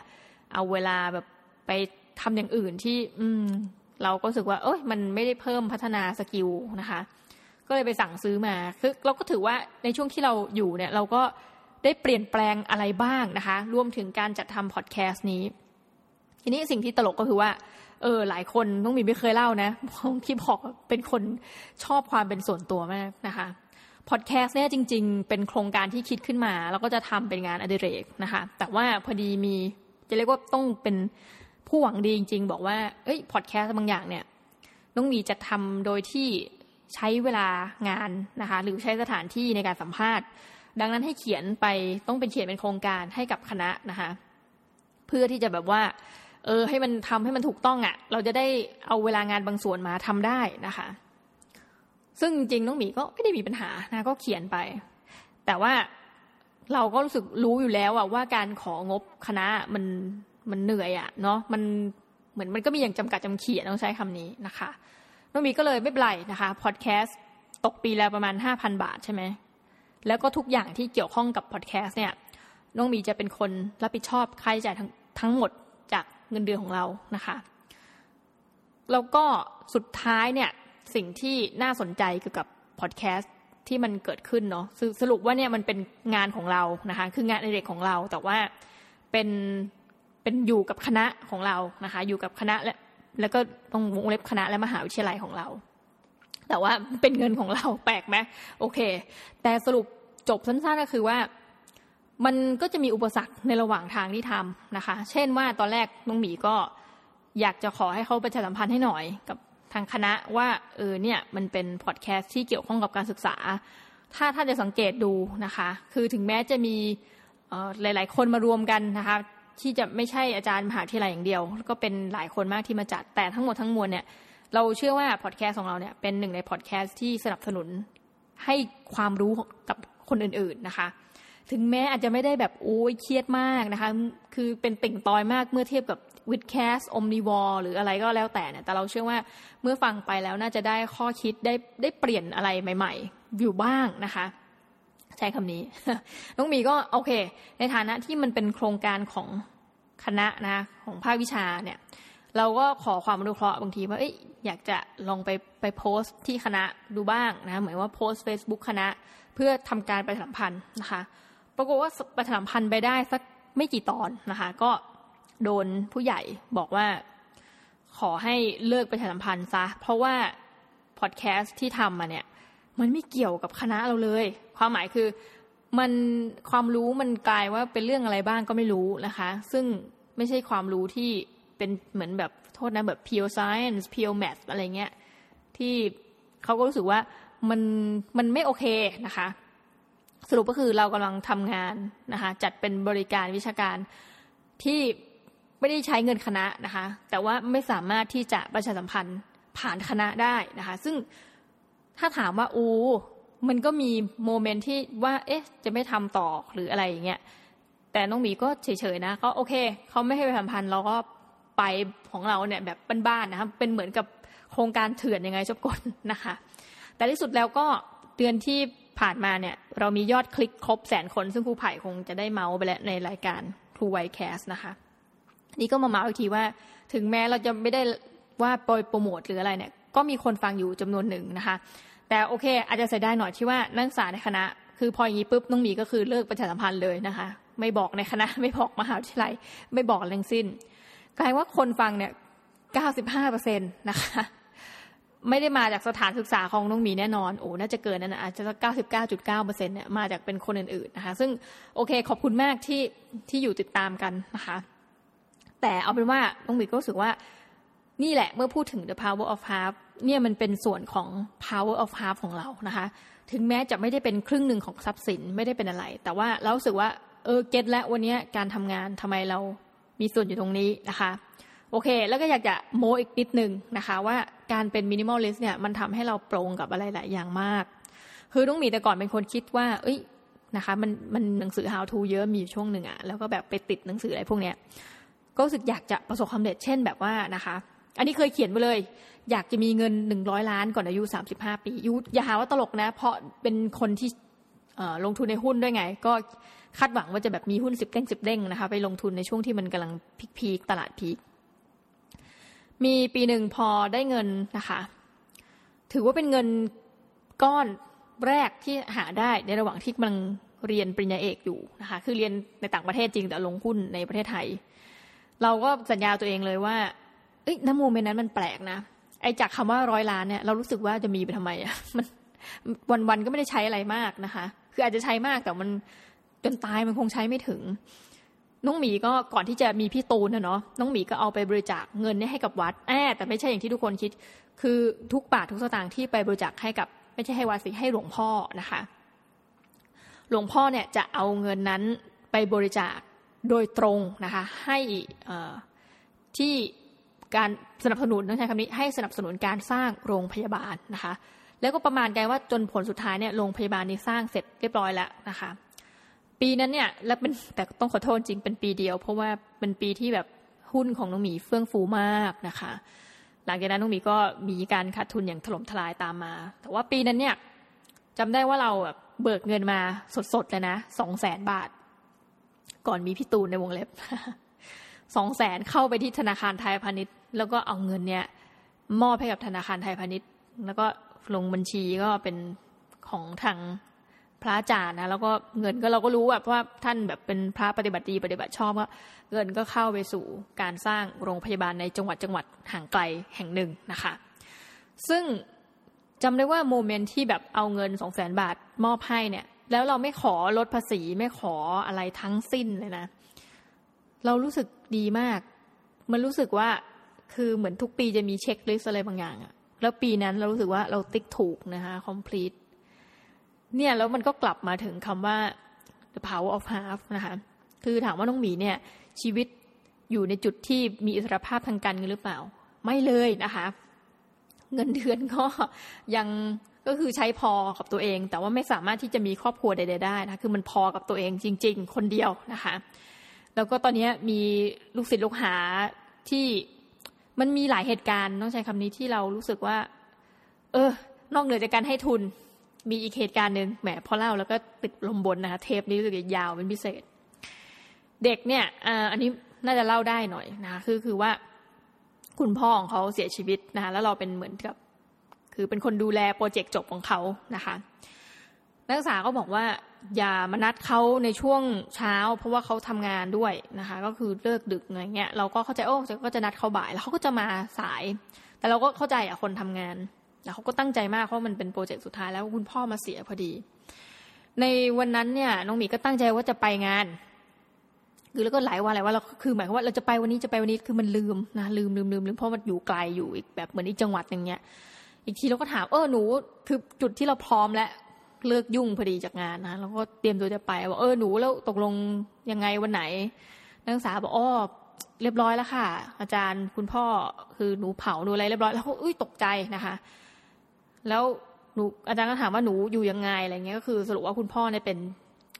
เอาเวลาแบบไปทำอย่างอื่นที่อืมเราก็รู้สึกว่า เอ้ยมันไม่ได้เพิ่มพัฒนา skill นะคะ ก็เลยไปสั่งซื้อมาคือเราก็ถือว่าในช่วงที่เราอยู่เนี่ย เราก็ได้เปลี่ยนแปลงอะไรบ้างนะคะ รวมถึงการจัดทำพอดแคสต์นี้ ทีนี้สิ่งที่ตลกก็คือว่า เออ หลายคนต้องมีไม่เคยเล่านะที่บอกเป็นคนชอบความเป็นส่วนตัวมากนะคะพอดแคสต์เนี่ยจริง ๆ เป็นโครงการที่คิดขึ้นมา แล้วก็จะทำเป็นงานอดิเรกนะคะ แต่ว่าพอดีมีจะเรียกว่าต้องเป็นผู้หวังดีจริง ๆ บอกว่าเอ้ยพอดแคสต์บางอย่างเนี่ยต้องมีจะทำโดยที่ใช้เวลางานนะคะ หรือใช้สถานที่ในการสัมภาษณ์ ดังนั้นให้เขียนไปต้องเป็นเขียนเป็นโครงการให้กับคณะนะคะ เพื่อที่จะแบบว่า เออ ให้มันทำให้มันถูกต้องอะ่ะ เราจะได้เอาเวลางานบางส่วนมาทำได้นะคะ ซึ่งจริงน้องหมีก็ไม่ได้มีปัญหานะก็เขียนไป แต่ว่าเราก็รู้สึกรู้อยู่แล้วอะว่าการของบคณะมันมันเหนื่อยอะเนาะมันเหมือนมันก็มีอย่างจำกัดจำเขียนต้องใช้คำนี้นะคะน้องมีก็เลยไม่เป็นไรนะคะพอดแคสต์ตกปีและประมาณห้าพันบาทใช่ไหมแล้วก็ทุกอย่างที่เกี่ยวข้องกับพอดแคสต์เนี่ยน้องมีจะเป็นคนรับผิดชอบค่าใช้จ่ายทั้งทั้งหมด เงินเดือนของเรานะคะ แล้วก็สุดท้ายเนี่ยสิ่งที่น่าสนใจเกี่ยวกับพอดแคสต์ที่มันเกิดขึ้นเนาะสรุปว่าเนี่ยมันเป็นงานของเรานะคะคืองานในเด็กของเราแต่ว่าเป็นเป็นอยู่กับคณะของเรานะคะอยู่กับคณะและแล้วก็ต้องวงเล็บคณะและมหาวิทยาลัยของเรา แต่ว่าเป็นเงินของเราแปลกไหมโอเค แต่สรุปจบสั้นๆก็คือว่า มันก็จะมีอุปสรรคในระหว่างทางที่ทำนะคะ เช่นว่าตอนแรกน้องหมีก็อยากจะขอให้เขาประชาสัมพันธ์ให้หน่อยกับทางคณะว่าเออเนี่ยมันเป็นพอดแคสต์ที่เกี่ยวข้องกับการศึกษา ถ้าถ้าจะสังเกตดูนะคะ คือถึงแม้จะมีหลาย ๆ คนมารวมกันนะคะที่จะไม่ใช่อาจารย์มหาวิทยาลัยอย่างเดียว ก็เป็นหลายคนมากที่มาจัดแต่ทั้งหมดทั้งมวลเนี่ยเราเชื่อว่าพอดแคสต์ของเราเนี่ยเป็นหนึ่งในพอดแคสต์ที่สนับสนุนให้ความรู้กับคนอื่น ๆ นะคะ ถึงแม้อาจจะไม่ได้แบบโอ้ยเครียดมากนะคะ คือเป็นติ่งตอยมากเมื่อเทียบกับวิดแคสอมนิวอร์หรืออะไรก็แล้วแต่เนี่ย แต่เราเชื่อว่าเมื่อฟังไปแล้วน่าจะได้ข้อคิดได้ได้เปลี่ยนอะไรใหม่ ๆ อยู่บ้างนะคะ ใช้คำนี้ น้องมีก็โอเค ในฐานะที่มันเป็นโครงการของคณะนะของภาควิชาเนี่ย เราก็ขอความอนุเคราะห์บางทีว่าออยากจะลองไปไปโพสต์ที่คณะดูบ้างนะเหมือนว่าโพสต์ Facebook คณะเพื่อทำการประชาสัมพันธ์นะคะ ปรากฏว่าประชาสัมพันธ์ไปได้สักไม่กี่ตอนนะคะ ก็โดนผู้ใหญ่บอกว่าขอให้เลิกประชาสัมพันธ์ซะ เพราะว่าพอดแคสต์ที่ทำมาเนี่ย มันไม่เกี่ยวกับคณะเราเลย ความหมายคือมันความรู้มันกลายว่าเป็นเรื่องอะไรบ้างก็ไม่รู้นะคะ ซึ่งไม่ใช่ความรู้ที่เป็นเหมือนแบบโทษนะแบบ pure science pure math อะไรเงี้ย ที่เขาก็รู้สึกว่ามันมันไม่โอเคนะคะ สรุปก็คือเรากำลังทำงานนะคะจัดเป็นบริการวิชาการที่ไม่ได้ใช้เงินคณะนะคะ แต่ว่าไม่สามารถที่จะประชาสัมพันธ์ผ่านคณะได้นะคะ ซึ่งถ้าถามว่าอูมันก็มีโมเมนต์ที่ว่า เอ๊ะ จะไม่ทำต่อหรืออะไรอย่างเงี้ย แต่น้องหมีก็เฉยๆนะก็โอเค เขาไม่ให้ไปสัมพันธ์เราก็ไปของเราเนี่ยแบบบ้านๆนะครับเป็นเหมือนกับโครงการเถื่อนยังไงจบกนนะคะ แต่ที่สุดแล้วก็เดือนที่ ผ่านมาเนี่ย เรามียอดคลิกครบแสนคน ซึ่งครูไผ่คงจะได้เมาส์ไปแล้วในรายการครูไวแคสนะคะ นี่ก็มาเมาส์อีกทีว่า ถึงแม้เราจะไม่ได้ว่าโปรโปรโมทหรืออะไรเนี่ย ก็มีคนฟังอยู่จำนวนหนึ่งนะคะ แต่โอเค อาจจะเสียดายหน่อยที่ว่านักศึกษาในคณะ คือพออย่างนี้ปุ๊บน้องมีก็คือเลิกประชาสัมพันธ์เลยนะคะ ไม่บอกในคณะ ไม่บอกมหาวิทยาลัย ไม่บอกอะไรทั้งสิ้น กลายว่าคนฟังเนี่ยเก้าสิบห้าเปอร์เซ็นต์นะคะ ไม่ได้มาจากสถานศึกษาของน้องหมีแน่นอนโอ้น่าจะเกินนั้นนะอาจจะเก้าสิบเก้าจุดเก้าเปอร์เซ็นเนี่ยมาจากเป็นคนอื่นๆนะคะ ซึ่งโอเคขอบคุณมากที่ที่อยู่ติดตามกันนะคะ แต่เอาเป็นว่าน้องบิ๊กก็รู้สึกว่านี่แหละเมื่อพูดถึง the power of half เนี่ยมันเป็นส่วนของ power of half ของเรานะคะ ถึงแม้จะไม่ได้เป็นครึ่งหนึ่งของทรัพย์สินไม่ได้เป็นอะไร แต่ว่าเราสึกว่าเออ get แล้ววันนี้การทำงานทำไมเรามีส่วนอยู่ตรงนี้นะคะ โอเค แล้วก็อยากจะโม้อีกนิดนึงนะคะว่า การเป็น minimalist เนี่ยมันทำให้เราปลงกับอะไรหลายอย่างมาก คือต้องมีแต่ก่อนเป็นคนคิดว่า เอ้ยนะคะ มันมันหนังสือ how to เยอะมีช่วงหนึ่งอะแล้วก็แบบไปติดหนังสืออะไรพวกเนี้ยก็รู้สึกอยากจะประสบความสำเร็จเช่นแบบว่านะคะ อันนี้เคยเขียนไปเลย อยากจะมีเงินหนึ่งร้อยล้านก่อนอายุสามสิบห้าปียุอย่าหาว่าตลกนะ เพราะเป็นคนที่ลงทุนในหุ้นด้วยไง ก็คาดหวังว่าจะแบบมีหุ้นสิบเด้งสิบเด้งนะคะ ไปลงทุนในช่วงที่มันกำลังพีคตลาดพีค มีปีหนึ่งพอได้เงินนะคะ ถือว่าเป็นเงินก้อนแรกที่หาได้ในระหว่างที่กำลังเรียนปริญญาเอกอยู่นะคะคือเรียนในต่างประเทศจริงแต่ลงหุ้นในประเทศไทย เราก็สัญญาตัวเองเลยว่าเอ้ยน้ำโมเมนต์นั้นมันแปลกนะไอ้จากคำว่าร้อยล้านเนี่ยเรารู้สึกว่าจะมีไปทำไมอะมันวันๆก็ไม่ได้ใช้อะไรมากนะคะ คืออาจจะใช้มากแต่มันจนตายมันคงใช้ไม่ถึง น้องหมีก็ก่อนที่จะมีพี่ตูนนะเนาะน้องหมีก็เอาไปบริจาคเงินนี่ให้กับวัดแอบแต่ไม่ใช่อย่างที่ทุกคนคิด คือทุกบาททุกสตางค์ที่ไปบริจาคให้กับไม่ใช่ให้วัดสิให้หลวงพ่อนะคะ หลวงพ่อเนี่ยจะเอาเงินนั้นไปบริจาคโดยตรงนะคะ ให้ที่การสนับสนุนต้องใช้คำนี้ให้สนับสนุนการสร้างโรงพยาบาลนะคะ แล้วก็ประมาณกันว่าจนผลสุดท้ายเนี่ยโรงพยาบาลนี้สร้างเสร็จเรียบร้อยแล้วนะคะ ปีนั้นเนี่ย แล้วเป็นแต่ต้องขอโทษจริงเป็นปีเดียว เพราะว่าเป็นปีที่แบบหุ้นของน้องหมีเฟื่องฟูมากนะคะ หลังจากนั้นน้องหมีก็มีการขาดทุนอย่างถล่มทลายตามมา แต่ว่าปีนั้นเนี่ยจำได้ว่าเราแบบเบิกเงินมาสดๆเลยนะสองแสนบาท ก่อนมีพี่ตูนในวงเล็บสองแสนเข้าไปที่ธนาคารไทยพาณิชย์ แล้วก็เอาเงินเนี่ยมอบให้กับธนาคารไทยพาณิชย์ แล้วก็ลงบัญชีก็เป็นของทาง พระอาจารย์นะแล้วก็เงินก็เราก็รู้แบบว่าท่านแบบเป็นพระปฏิบัติดีปฏิบัติชอบก็เงินก็เข้าไปสู่การสร้างโรงพยาบาลในจังหวัดจังหวัดห่างไกลแห่งหนึ่งนะคะ ซึ่งจำได้ว่าโมเมนต์ที่แบบเอาเงินสองแสนบาทมอบให้เนี่ย แล้วเราไม่ขอลดภาษีไม่ขออะไรทั้งสิ้นเลยนะ เรารู้สึกดีมาก มันรู้สึกว่าคือเหมือนทุกปีจะมีเช็คลิสอะไรบางอย่างอะแล้วปีนั้นเรารู้สึกว่าเราติ๊กถูกนะคะ complete เนี่ยแล้วมันก็กลับมาถึงคำว่า the power of half นะคะคือถามว่าน้องหมีเนี่ย ชีวิตอยู่ในจุดที่มีอิสรภาพทางการเงินหรือเปล่า ไม่เลยนะคะ เงินเดือนก็ยังก็คือใช้พอกับตัวเอง แต่ว่าไม่สามารถที่จะมีครอบครัวใดๆได้นะคือมันพอกับตัวเองจริง ๆ คนเดียวนะคะ แล้วก็ตอนนี้มีลูกศิษย์ลูกหาที่มันมีหลายเหตุการณ์ต้องใช้คำนี้ที่เรารู้สึกว่า เออ นอกเหนือจากการให้ทุน มีอีกเหตุการณ์หนึ่งแหมพอเล่าแล้วก็ติดลมบนนะคะเทปนี้รู้สึกยาวเป็นพิเศษ เด็กเนี่ยอันนี้น่าจะเล่าได้หน่อยนะคะคือคือว่าคุณพ่อของเขาเสียชีวิตนะคะแล้วเราเป็นเหมือนกับ คือเป็นคนดูแลโปรเจกต์จบของเขานะคะ นักศึกษาก็บอกว่าอย่ามานัดเขาในช่วงเช้า เพราะว่าเขาทำงานด้วยนะคะ ก็คือเลิกดึกอะไรเงี้ยเราก็เข้าใจโอ้ก็จะนัดเขาบ่าย แล้วเขาก็จะมาสาย แต่เราก็เข้าใจอะคนทำงาน แล้วเขาก็ตั้งใจมากเพราะมันเป็นโปรเจกต์สุดท้ายแล้วคุณพ่อมาเสียพอดี ในวันนั้นเนี่ยน้องหมีก็ตั้งใจว่าจะไปงาน คือแล้วก็หลายวันหลายวันเราคือหมายความว่าเราจะไปวันนี้จะไปวันนี้คือมันลืมนะลืมลืมลืมลืมเพราะมันอยู่ไกลอยู่อีกแบบเหมือนอีกจังหวัดอย่างเงี้ยอีกทีเราก็ถามเออหนูคือจุดที่เราพร้อมแล้วเลิกยุ่งพอดีจากงานนะแล้วก็เตรียมตัวจะไปบอกเออหนูแล้วตกลงยังไงวันไหนนักศึกษาบอกอ๋อเรียบร้อยแล้วค่ะ อาจารย์คุณพ่อคือหนูเผาหนูอะไรเรียบร้อยแล้วเขาอุ้ยตกใจนะคะ แล้วหนูอาจารย์ก็ถามว่าหนูอยู่ยังไงอะไรเงี้ยก็คือ สรุปว่าคุณพ่อเนี่ยเป็น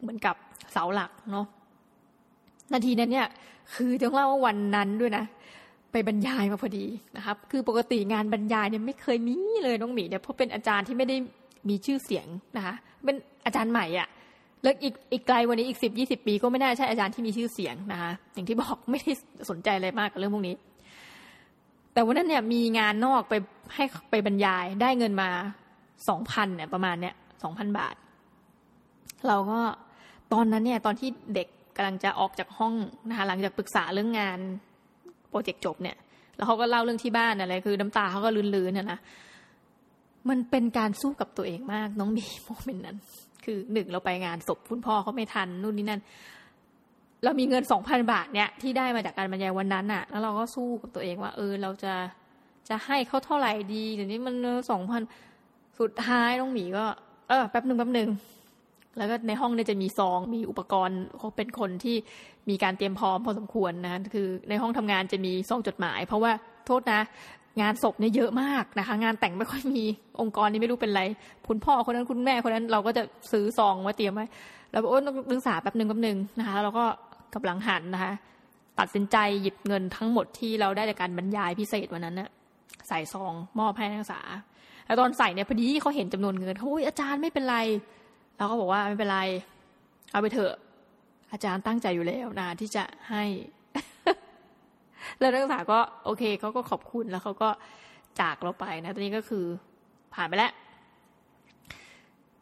เหมือนกับเสาหลักเนาะนาทีนั้นเนี่ย คือต้องเล่าว่าวันนั้นด้วยนะไปบรรยายมาพอดีนะครับ คือปกติงานบรรยายเนี่ยไม่เคยมีเลยน้องหมีเนี่ยเพราะเป็นอาจารย์ที่ไม่ได้มีชื่อเสียงนะคะเป็นอาจารย์ใหม่อะแล้วอีกอีกไกลวันนี้อีกสิบยี่สิบปี ก็ไม่น่าใช่อาจารย์ที่มีชื่อเสียงนะคะอย่างที่บอกไม่ได้สนใจอะไรมากกับเรื่องพวกนี้ แต่วันนั้นเนี่ยมีงานนอกไปให้ไปบรรยายได้เงินมาสองพันเนี่ยประมาณเนี่ยสองพันบาท เราก็ตอนนั้นเนี่ยตอนที่เด็กกำลังจะออกจากห้องนะคะหลังจากปรึกษาเรื่องงานโปรเจกต์จบเนี่ย แล้วเขาก็เล่าเรื่องที่บ้านอะไรคือน้ำตาเขาก็ลื่นๆนะนะมันเป็นการสู้กับตัวเองมากน้องมีโมเมนต์นั้น คือหนึ่งเราไปงานศพคุณพ่อเขาไม่ทันนู่นนี่นั่น เรามีเงินสองพันบาทเนี่ยที่ได้มาจากการบรรยายวันนั้นอะแล้วเราก็สู้กับตัวเองว่า เออเราจะจะให้เขาเท่าไหร่ดีเดี๋ยวนี้มันสองพันสุดท้ายน้องหมีก็ เออแป๊บหนึ่งแป๊บหนึ่งแล้วก็ในห้องเนี่ยจะมีซองมีอุปกรณ์เขาเป็นคนที่มีการเตรียมพร้อมพอสมควรนะคือในห้องทำงานจะมีซองจดหมาย เพราะว่าโทษนะงานศพเนี่ยเยอะมากนะคะ งานแต่งไม่ค่อยมีองค์กรนี้ไม่รู้เป็นไร คุณพ่อคนนั้นคุณแม่คนนั้นเราก็จะซื้อซองมาเตรียมไว้แล้วโอ้ต้องศึกษาแป๊บหนึ่งแป๊บหนึ่งนะคะแล้วเราก็ กำลังหันนะคะ ตัดสินใจหยิบเงินทั้งหมดที่เราได้จากการบรรยายพิเศษวันนั้นน่ะใส่ซองมอบให้นักศึกษาแล้วตอนใส่เนี่ยพอดีเขาเห็นจำนวนเงินเขาอุ้ยอาจารย์ไม่เป็นไรเราก็บอกว่าไม่เป็นไร เอาไปเถอะ อาจารย์ตั้งใจอยู่แล้วนะที่จะให้ แล้วนักศึกษาก็โอเคเขาก็ขอบคุณแล้วเขาก็จากเราไปนะตอนนี้ก็คือผ่านไปแล้ว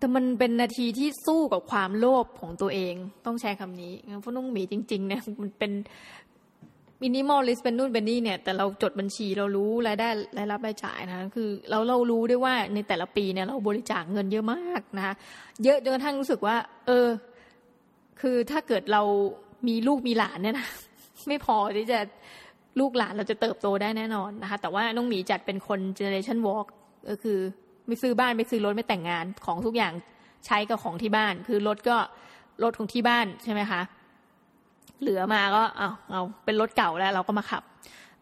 แต่มันเป็นนาทีที่สู้กับความโลภของตัวเอง ต้องใช้คำนี้เพราะนุ่งหมีจริงๆเนี่ยมันเป็นมินิมอลลิสเป็นนู่นเป็นนี่เนี่ยแต่เราจดบัญชีเรารู้รายได้รายรับรายจ่ายนะคือเราเรารู้ได้วยว่าในแต่ละปีเนี่ยเราบริจาคเงินเยอะมากนะคะเยอะจนกระทั่งรู้สึกว่า เออ คือถ้าเกิดเรามีลูกมีหลานเนี่ยนะไม่พอที่จะลูกหลานเราจะเติบโตได้แน่นอนนะคะแต่ว่าน้องหมีจัดเป็นคนเจเนเรชันวอล์กก็คือ ไม่ซื้อบ้านไม่ซื้อรถไม่แต่งงานของทุกอย่างใช้กับของที่บ้าน คือรถก็รถของที่บ้านใช่ไหมคะเหลือมาก็เอาเอาเป็นรถเก่าแล้วเราก็มาขับ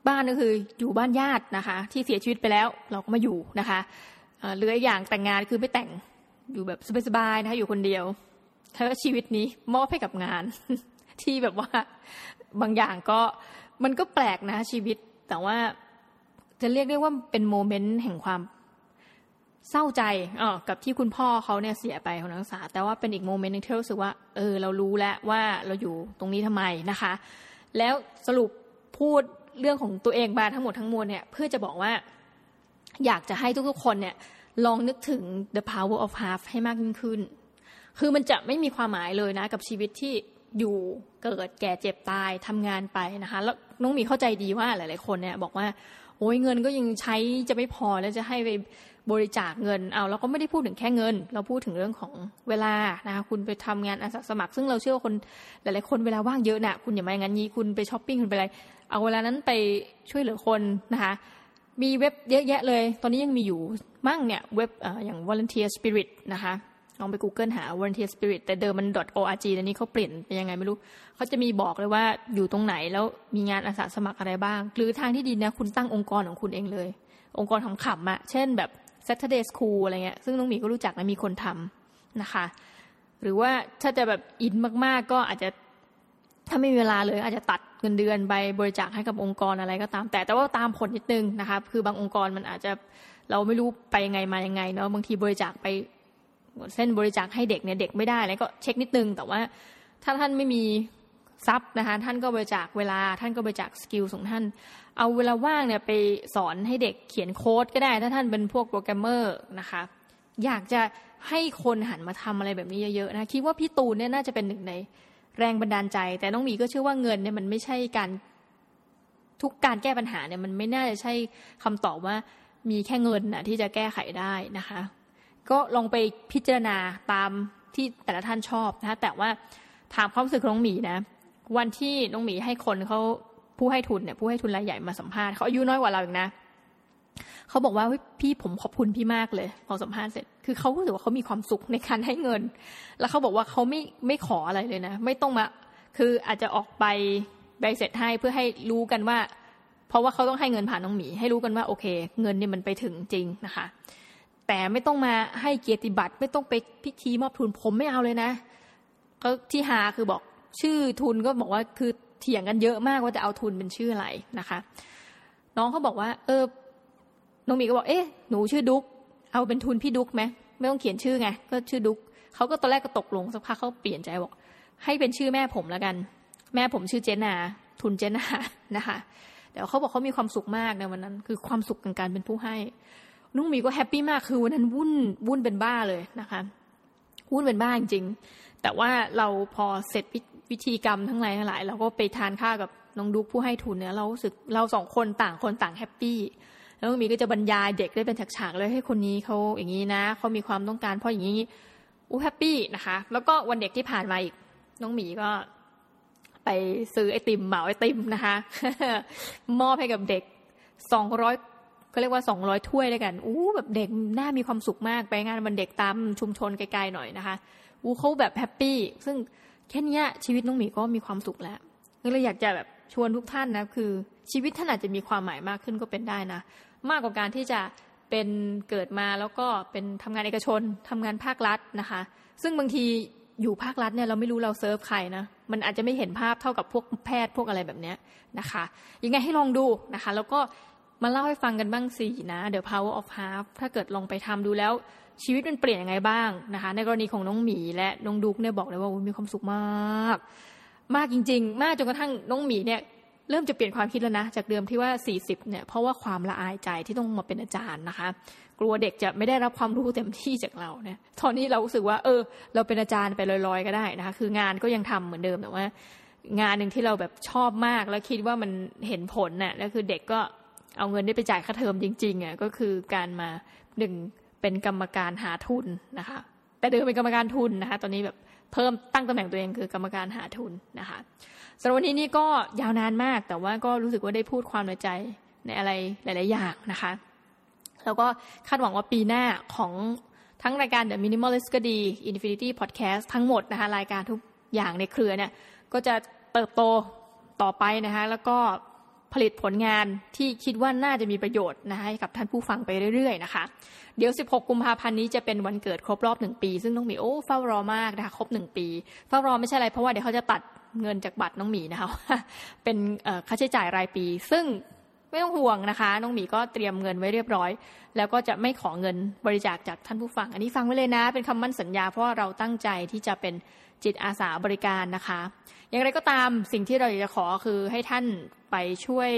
บ้านก็คืออยู่บ้านญาตินะคะ ที่เสียชีวิตไปแล้วเราก็มาอยู่นะคะเหลืออย่างแต่งงานคือไม่แต่งอยู่แบบสบายๆนะคะอยู่คนเดียวแล้วชีวิตนี้มอบให้กับงาน ที่แบบว่าบางอย่างก็มันก็แปลกนะชีวิตแต่ว่าจะเรียกได้ว่าเป็นโมเมนต์แห่งความ เศร้าใจออกับที่คุณพ่อเขาเนี่ยเสียไปของนักศึกษา แต่ว่าเป็นอีกโมเมนต์นึงที่รู้สึกว่า เออ เรารู้แล้วว่าเราอยู่ตรงนี้ทำไมนะคะ แล้วสรุปพูดเรื่องของตัวเองมาทั้งหมดทั้งมวลเนี่ยเพื่อจะบอกว่า อยากจะให้ทุกๆคนเนี่ยลองนึกถึง the power of half ให้มากยิ่งขึ้น คือมันจะไม่มีความหมายเลยนะ กับชีวิตที่อยู่เกิดแก่เจ็บตายทำงานไปนะคะ แล้วน้องมีเข้าใจดีว่าหลาย ๆ คนเนี่ยบอกว่า โอ้ยเงินก็ยังใช้จะไม่พอแล้วจะให้ไป บริจาคเงินเอาเราก็ไม่ได้พูดถึงแค่เงิน เราพูดถึงเรื่องของเวลานะคะคุณไปทำงานอาสาสมัคร ซึ่งเราเชื่อว่าคนหลาย ๆ คนเวลาว่างเยอะนะ่ะคุณอย่ามาอย่างนั้นนี้คุณไปช้อปปิ้งคุณไปอะไรเอาเวลานั้นไปช่วยเหลือคนนะคะมีเว็บเยอะแยะเลย ตอนนี้ยังมีอยู่มั่งเนี่ยเว็บอย่าง volunteer spirit นะคะลองไป Google หา volunteer spirit แต่เดิมมัน .org แต่นี้เขาเปลี่ยนไปยังไงไม่รู้ เขาจะมีบอกเลยว่าอยู่ตรงไหนแล้วมีงานอาสาสมัครอะไรบ้าง หรือทางที่ดีนะคุณตั้งองค์กรของคุณเองเลย องค์กรขำๆอะเช่นแบบ Saturday School อะไรเงี้ยซึ่งน้องหมีก็รู้จักนะมีคนทำนะคะ หรือว่าถ้าจะแบบอินมากๆก็อาจจะถ้าไม่มีเวลาเลยอาจจะตัดเงินเดือนไปบริจาคให้กับองค์กรอะไรก็ตาม แต่แต่ว่าตามผลนิดนึงนะคะคือบางองค์กรมันอาจจะเราไม่รู้ไปยังไงมายังไงเนาะบางทีบริจาคไปเส้นบริจาคให้เด็กเนี่ยเด็กไม่ได้อะไรก็เช็คนิดนึง แต่ว่าถ้าท่านไม่มี ทรัพย์นะคะท่านก็บริจาคเวลาท่านก็บริจาค skill ของท่าน เอาเวลาว่างเนี่ยไปสอนให้เด็กเขียนโค้ดก็ได้ ถ้าท่านเป็นพวกโปรแกรมเมอร์นะคะ อยากจะให้คนหันมาทำอะไรแบบนี้เยอะๆนะคิดว่าพี่ตูนเนี่ยน่าจะเป็นหนึ่งในแรงบันดาลใจ แต่น้องหมีก็เชื่อว่าเงินเนี่ยมันไม่ใช่การทุกการแก้ปัญหาเนี่ยมันไม่น่าจะใช่คำตอบว่ามีแค่เงินนะที่จะแก้ไขได้นะคะ ก็ลองไปพิจารณาตามที่แต่ละท่านชอบนะคะแต่ว่าถามความรู้สึกของน้องหมีนะ วันที่น้องหมีให้คนเขาผู้ให้ทุนเนี่ยผู้ให้ทุนรายใหญ่มาสัมภาษณ์เขาอายุน้อยกว่าเราอีกนะเขาบอกว่าพี่ผมขอบคุณพี่มากเลยพอสัมภาษณ์เสร็จ คือเขารู้สึกว่าเขามีความสุขในการให้เงิน แล้วเขาบอกว่าเขาไม่ไม่ขออะไรเลยนะ ไม่ต้องมา คืออาจจะออกไปใบเสร็จให้เพื่อให้รู้กันว่า เพราะว่าเขาต้องให้เงินผ่านน้องหมี ให้รู้กันว่าโอเค เงินเนี่ยมันไปถึงจริงนะคะ แต่ไม่ต้องมาให้เกียรติบัตร ไม่ต้องไปพิธีมอบทุนผมไม่เอาเลยนะก็ที่หาคือบอก ชื่อทุนก็บอกว่าคือเถียงกันเยอะมากว่าจะเอาทุนเป็นชื่ออะไรนะคะ น้องเขาบอกว่า เออน้องมีก็บอกเอ๊ะหนูชื่อดุ๊กเอาเป็นทุนพี่ดุ๊กไหมไม่ต้องเขียนชื่อไงก็ชื่อดุ๊กเขาก็ตอนแรกก็ตกลงสักพักเขาเปลี่ยนใจบอก ให้เป็นชื่อแม่ผมแล้วกัน แม่ผมชื่อเจนา ทุนเจนานะคะเดี๋ยวเขาบอกเขามีความสุขมากในวันนั้น คือความสุขในการเป็นผู้ให้น้องหมีก็ happy มากคือวันนั้นวุ่นวุ่นเป็นบ้าเลยนะคะวุ่นเป็นบ้าจริงๆแต่ว่าเราพอเสร็จ พิธีกรรมทั้งหลายทั้งหลายเราก็ไปทานข้าวกับน้องดุ๊กผู้ให้ทุนเนี่ยเราสึกเราสองคนต่างคนต่าง happyแล้วหมีก็จะบรรยายเด็กได้เป็นฉากๆเลยให้คนนี้เขาอย่างนี้นะเขามีความต้องการเพราะอย่างนี้อู้ happy นะคะ แล้วก็วันเด็กที่ผ่านมาอีกน้องหมีก็ไปซื้อไอติมเหมาไอติมนะคะมอบให้กับเด็กสองร้อยก็เรียกว่าสองร้อยถ้วยด้วยกันอู้แบบเด็กน่ามีความสุขมากไปงานวันเด็กตามชุมชนไกลๆหน่อยนะคะอู้เขาแบบ happy ซึ่ง แค่นี้ชีวิตน้องหมีก็มีความสุขแล้วก็เลยอยากจะแบบชวนทุกท่านนะคือ ชีวิตท่านอาจจะมีความหมายมากขึ้นก็เป็นได้นะ มากกว่าการที่จะเป็นเกิดมาแล้วก็เป็นทำงานเอกชนทำงานภาครัฐนะคะ ซึ่งบางทีอยู่ภาครัฐเนี่ยเราไม่รู้เราเซิร์ฟใครนะมันอาจจะไม่เห็นภาพเท่ากับพวกแพทย์พวกอะไรแบบเนี้ยนะคะยังไงให้ลองดูนะคะ แล้วก็ มาเล่าให้ฟังกันบ้างสินะ The Power of Half ถ้าเกิดลองไปทำดูแล้วชีวิตมันเปลี่ยนยังไงบ้างนะคะ ในกรณีของน้องหมีและน้องดุ๊กเนี่ยบอกเลยว่ามีความสุขมาก มากจริง ๆ มากจนกระทั่งน้องหมีเนี่ยเริ่มจะเปลี่ยนความคิดแล้วนะ จากเดิมที่ว่า 40เนี่ยเพราะว่าความละอายใจที่ต้องมาเป็นอาจารย์นะคะ กลัวเด็กจะไม่ได้รับความรู้เต็มที่จากเราเนี่ยตอนนี้เรารู้สึกว่า เออ เราเป็นอาจารย์ไปลอยๆ ก็ได้นะคะ คืองานก็ยังทำเหมือนเดิมแต่ว่า งานหนึ่งที่เราแบบชอบมากแล้วคิดว่ามันเห็นผลน่ะแล้วคือเด็กก็ เอาเงินได้ไปจ่ายค่าเทอมจริงๆอะก็คือการมาหนึ่งเป็นกรรมการหาทุนนะคะ แต่เดิมเป็นกรรมการทุนนะคะ ตอนนี้แบบเพิ่มตั้งตำแหน่งตัวเองคือกรรมการหาทุนนะคะสำหรับวันนี้นี่ก็ยาวนานมาก แต่ว่าก็รู้สึกว่าได้พูดความในใจในอะไรหลาย ๆ อย่างนะคะ แล้วก็คาดหวังว่าปีหน้าของทั้งรายการ The Minimalist ก็ดี Infinity Podcast ทั้งหมดนะคะ รายการทุกอย่างในเครือเนี่ย ก็จะเติบโตต่อไปนะคะ แล้วก็ ผลิตผลงานที่คิดว่าน่าจะมีประโยชน์นะคะให้กับท่านผู้ฟังไปเรื่อยๆนะคะเดี๋ยว 16 กุมภาพันธ์นี้จะเป็นวันเกิดครบรอบหนึ่งปี ซึ่งน้องหมีโอ้เฝ้ารอมากนะคะครบหนึ่งปี เฝ้ารอไม่ใช่อะไรเพราะว่าเดี๋ยวเขาจะตัดเงินจากบัตรน้องหมีนะคะเป็นค่าใช้จ่ายรายปี ซึ่งไม่ต้องห่วงนะคะ น้องหมีก็เตรียมเงินไว้เรียบร้อย แล้วก็จะไม่ขอเงินบริจาคจากท่านผู้ฟัง อันนี้ฟังไว้เลยนะ เป็นคำมั่นสัญญาเพราะว่าเราตั้งใจที่จะเป็นจิตอาสาบริการนะคะ อย่างไรก็ตามสิ่งที่เราอยากจะขอคือให้ท่านไปช่วย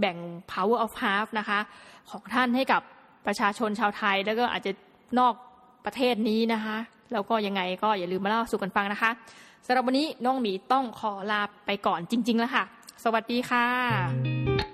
แบ่ง power of half นะคะ ของท่านให้กับประชาชนชาวไทย แล้วก็อาจจะนอกประเทศนี้นะคะ แล้วก็ยังไงก็อย่าลืมมาเล่าสู่กันฟังนะคะสำหรับวันนี้น้องหมีต้องขอลาไปก่อนจริง ๆ แล้วค่ะ สวัสดีค่ะ